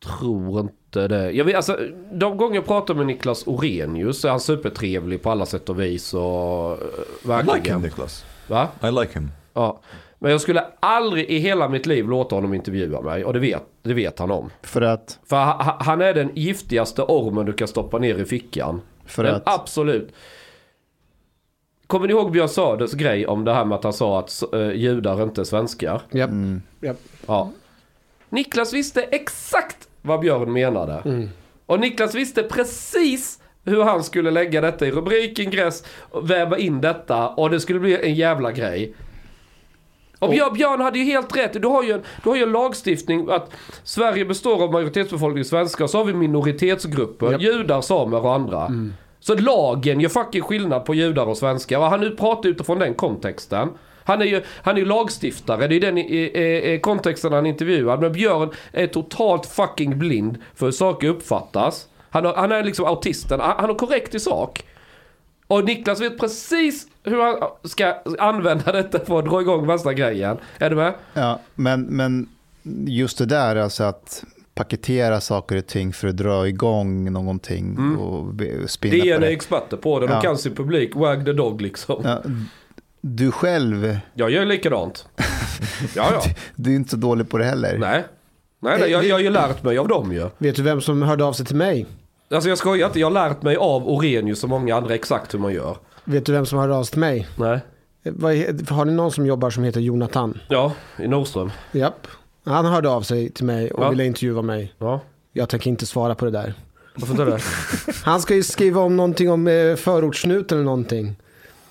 tror inte det. Jag vet, alltså, de gånger jag pratar med Niklas Orenius är han supertrevlig på alla sätt och vis. Och, eh, I verkligen. like him, Niklas. Va? I like him. Ja. Men jag skulle aldrig i hela mitt liv låta honom intervjua mig. Och det vet, det vet han om. För att, För ha- ha- han är den giftigaste ormen du kan stoppa ner i fickan. för Den att, absolut Kommer ni ihåg Björn Söders grej om det här med att han sa att uh, judar inte är svenskar? Japp. Mm. Japp. Ja. Niklas visste exakt vad Björn menade. Mm. Och Niklas visste precis hur han skulle lägga detta i rubriken, gräs, och väva in detta och det skulle bli en jävla grej. Och Björn, Björn hade ju helt rätt. Du har ju, en, du har ju en lagstiftning att Sverige består av majoritetsbefolkning svenskar, så har vi minoritetsgrupper, Japp. judar, samer och andra. Så lagen gör fucking skillnad på judar och svenskar. Och han nu pratar utifrån den kontexten. Han är ju, han är ju lagstiftare, det är den i, i, i kontexten han intervjuar. Men Björn är totalt fucking blind för hur saker uppfattas. Han, har, han är liksom autisten, han, han är korrekt i sak. Och Niklas vet precis hur han ska använda detta för att dra igång värsta grejen. Är du med? Ja, men, men just det där, alltså att paketera saker och ting för att dra igång någonting och be- spinna på är det. experter på det. De Ja. kan sin publik. Wag the dog liksom. Ja, du själv, Jag gör likadant. Ja, ja. du är inte så dålig på det heller. Nej. Nej, nej jag, jag har ju lärt mig av dem ju. Vet du vem som hörde av sig till mig? Alltså jag skojar inte. Jag har lärt mig av Orenius och många andra exakt hur man gör. Vet du vem som hörde av sig till mig? Nej. Eh, Har ni någon som jobbar som heter Jonathan? Ja, i Nordström. Japp. Han hörde av sig till mig och Ja. ville intervjua mig. Ja. Jag tänker inte svara på det där. Varför inte det? Han ska ju skriva om någonting om eh, förortssnut eller någonting.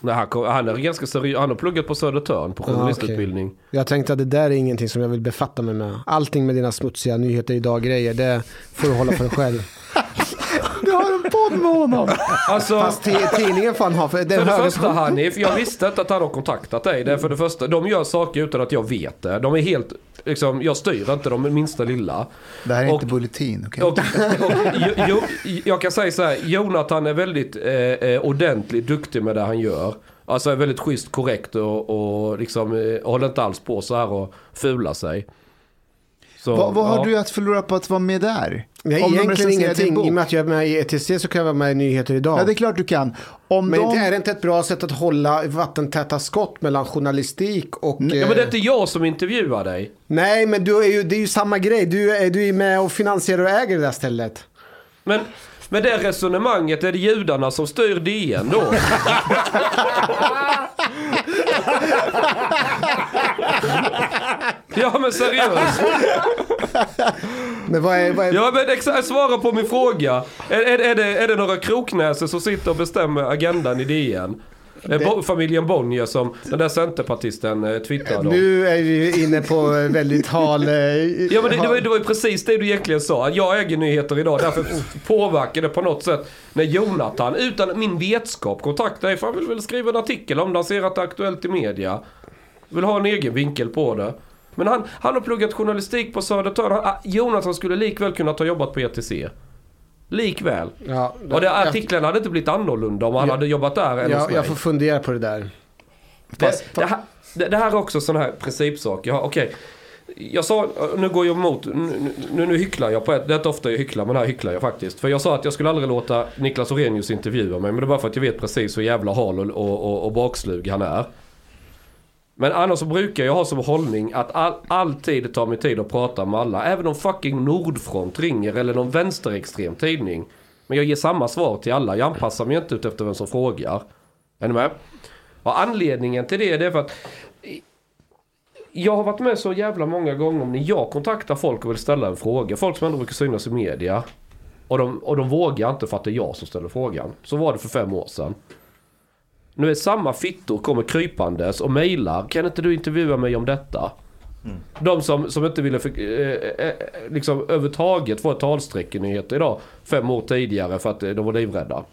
Nej, han, kom, han är ganska seriös. Han har pluggat på Södertörn på Ja, journalistutbildning. Jag tänkte att det där är ingenting som jag vill befatta mig med. Allting med dina smutsiga nyheter idag-grejer, det får du hålla för dig själv. Du har en podd med honom. Alltså, Fast ti- tidningen fan har för för den det höga första Hanif, jag visste inte att han har kontaktat dig. Det är för det första, de gör saker utan att jag vet det. De är helt, liksom, jag styr inte dem minsta lilla. Det här är Och- inte bulletin, okej? Och, och, jo, jo, jag kan säga så här, Jonathan är väldigt eh, eh, ordentligt duktig med det han gör. Alltså är väldigt schysst, korrekt och, och liksom eh, håller inte alls på så här och fula sig. Så, Vad, vad har ja. du att förlora på att vara med där? Nej, Om egentligen ingenting. I och med att jag är med i ETC så kan jag vara med i Nyheter idag. Ja, det är klart du kan. Om Men de... är det inte ett bra sätt att hålla vattentäta skott mellan journalistik och... Ja, eh, men det är inte jag som intervjuar dig. Nej, men du är ju, det är ju samma grej. Du är, du är med och finansierar och äger det där stället. Men med det resonemanget är det judarna som styr DN då. ja men seriöst. Men vad är... Vad är Ja men exakt, svara på min fråga. Är, är, är, det, är det några kroknäsor som sitter och bestämmer agendan i DN? Det... Familjen Bonnier som den där centerpartisten eh, twittrade om. Nu är vi inne på väldigt hal... eh, Ja men det, det, var, det var ju precis det du egentligen sa. Jag äger nyheter idag. Därför påverkar det på något sätt när Jonathan utan min vetskap kontaktar dig. För han vill väl skriva en artikel om det. Han ser att det är aktuellt i media. Vill ha en egen vinkel på det. Men han, han har pluggat journalistik på Södertörn. Han- ah, Jonathan skulle likväl kunna ta jobbat på ETC. Likväl. Ja, Och det, jag, artiklarna hade inte blivit annorlunda om han Ja. hade jobbat där än hos jag, mig. jag får fundera på det där. Det, det, här, det, det här är också sån här principsak. Jag, okej. Jag sa, nu går jag emot, nu, nu, nu hycklar jag på ett, det är inte ofta jag hycklar men här hycklar jag faktiskt. För jag sa att jag skulle aldrig låta Niklas Orenius intervjua mig men det är bara för att jag vet precis hur jävla hal och, och, och, och bakslug han är. Men annars så brukar jag ha som hållning att all, alltid ta mig tid att prata med alla. Även om fucking Nordfront ringer eller någon vänsterextrem tidning. Men jag ger samma svar till alla. Jag anpassar mig inte ut efter vem som frågar. Är ni med? Och anledningen till det, det är för att jag har varit med så jävla många gånger om när jag kontaktar folk och vill ställa en fråga. Folk som ändå brukar synas i media. Och de, och de vågar inte för att det är jag som ställer frågan. Så var det för fem år sedan. Nu är samma fittor kommer krypandes och mejlar. Kan inte du intervjua mig om detta? De som, som inte ville för, eh, eh, liksom överhuvudtaget få ett talstreck i nyheter idag. Fem år tidigare för att eh, de var livrädda.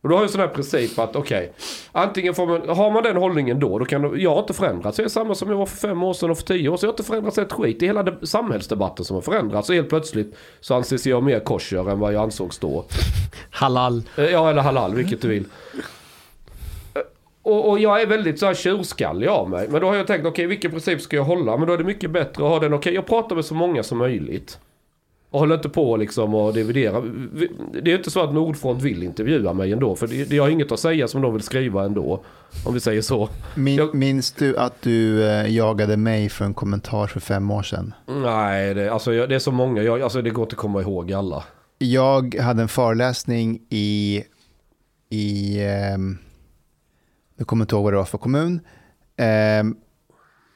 Och då har jag en sån här princip att okej. antingen får man, har man den hållningen då, då kan du, jag har inte förändrats. Jag är samma som jag var för fem år sedan och för tio år sedan. Jag har inte förändrats ett skit. Det är hela de, samhällsdebatten som har förändrats. Och helt plötsligt så anses jag mer kosher än vad jag ansågs då. Halal. Eh, Ja, eller halal, vilket du vill. Och, och jag är väldigt så här tjurskallig av mig. Men då har jag tänkt, okej vilken princip ska jag hålla? Men då är det mycket bättre att ha den, okej jag pratar med så många som möjligt. Och håller inte på liksom och dividera. Vi- Det är inte så att Nordfront vill intervjua mig ändå. För det, det har inget att säga som de vill skriva ändå. Om vi säger så. Min, Jag- Minns du att du eh, jagade mig för en kommentar för fem år sedan? Nej, det, alltså, jag, det är så många. Jag, alltså, det går inte att komma ihåg alla. Jag hade en föreläsning i, i, ehm, Jag kommer inte ihåg vad det var för kommun. Eh,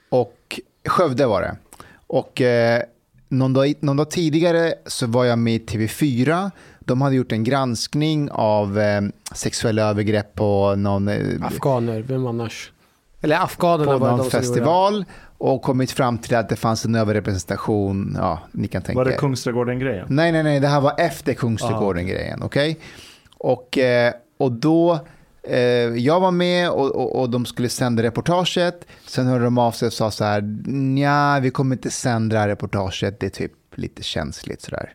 och Skövde var det. Och eh, någon, dag, någon dag tidigare så var jag med i TV4. De hade gjort en granskning av eh, sexuella övergrepp på någon, eh, Afghaner, vem annars? Eller afghanerna på var det någon festival och kommit fram till att det fanns en överrepresentation. Ja, ni kan tänka Var det. Kungsträdgården-grejen? Nej, nej, nej, det här var efter Kungsträdgården-grejen, okej? Och, eh, och då, jag var med och, och, och de skulle sända reportaget. Sen hörde de av sig och sa så här, nja, vi kommer inte sända det här reportaget, det är typ lite känsligt sådär.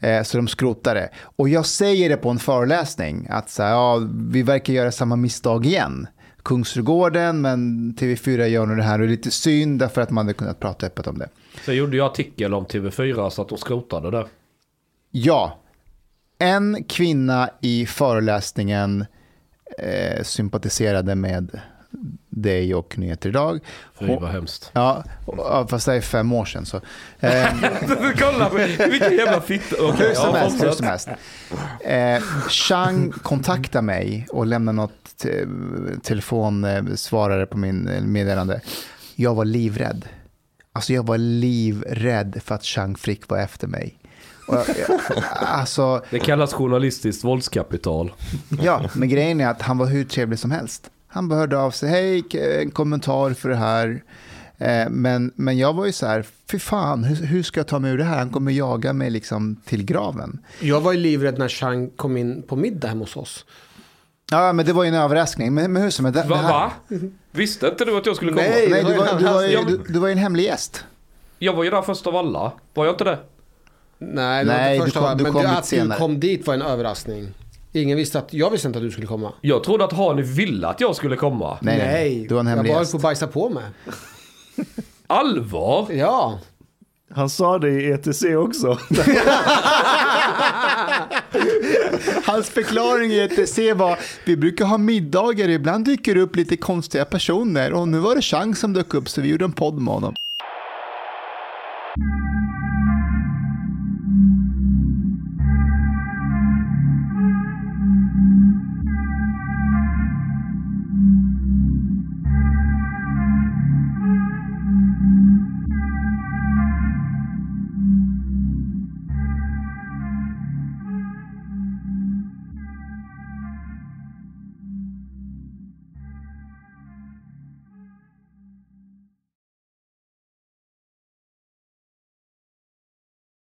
Eh, så de skrotade. Och jag säger det på en föreläsning, att så här, ja, vi verkar göra samma misstag igen. Kungsträdgården, men TV4 gör nog det här och det är lite synd därför att man hade kunnat prata öppet om det. Sen gjorde jag artikel om TV4 så att de skrotade det. Ja, en kvinna i föreläsningen eh, sympatiserade med dig och Nyheter Idag. Fy vad hemskt. Ja, fast det är fem år sedan. Så. Eh, Kolla vilken jävla fitta. Okej, hur som helst. Hur som helst. Eh, Chang kontaktade mig och lämnade något te- telefonsvarare på min eh, meddelande. Jag var livrädd. Alltså jag var livrädd för att Chang Frick var efter mig. Jag, alltså, Det kallas journalistiskt våldskapital. Ja, men grejen är att han var hur trevlig som helst. Han hörde av sig, hej, en kommentar för det här. Eh, Men, men jag var ju så här, fy fan, hur, hur ska jag ta mig ur det här? Han kommer jaga mig liksom till graven. Jag var ju livrädd när Chang kom in på middag hemma hos oss. Ja, men det var ju en överraskning. Men, men hur som helst, Va? va? Visste inte du att jag skulle komma? Nej. Nej, du var ju var, en du, var du, du var ju en hemlig gäst. Jag var ju där först av alla. Var jag inte det? Nej, det var Nej, inte du första kom- var, du men kom du, lite att du senare. kom dit var en överraskning. Ingen visste att, jag visste inte att du skulle komma. Jag trodde att Hani ville att jag skulle komma. Nej, nej, du var en hemlig jag höll på att bajsa på mig. Allvar? Ja. Han sa det i ETC också. Hans förklaring i ETC var, vi brukar ha middagar, ibland dyker det upp lite konstiga personer och nu var det Chang som dök upp så vi gjorde en podd med honom.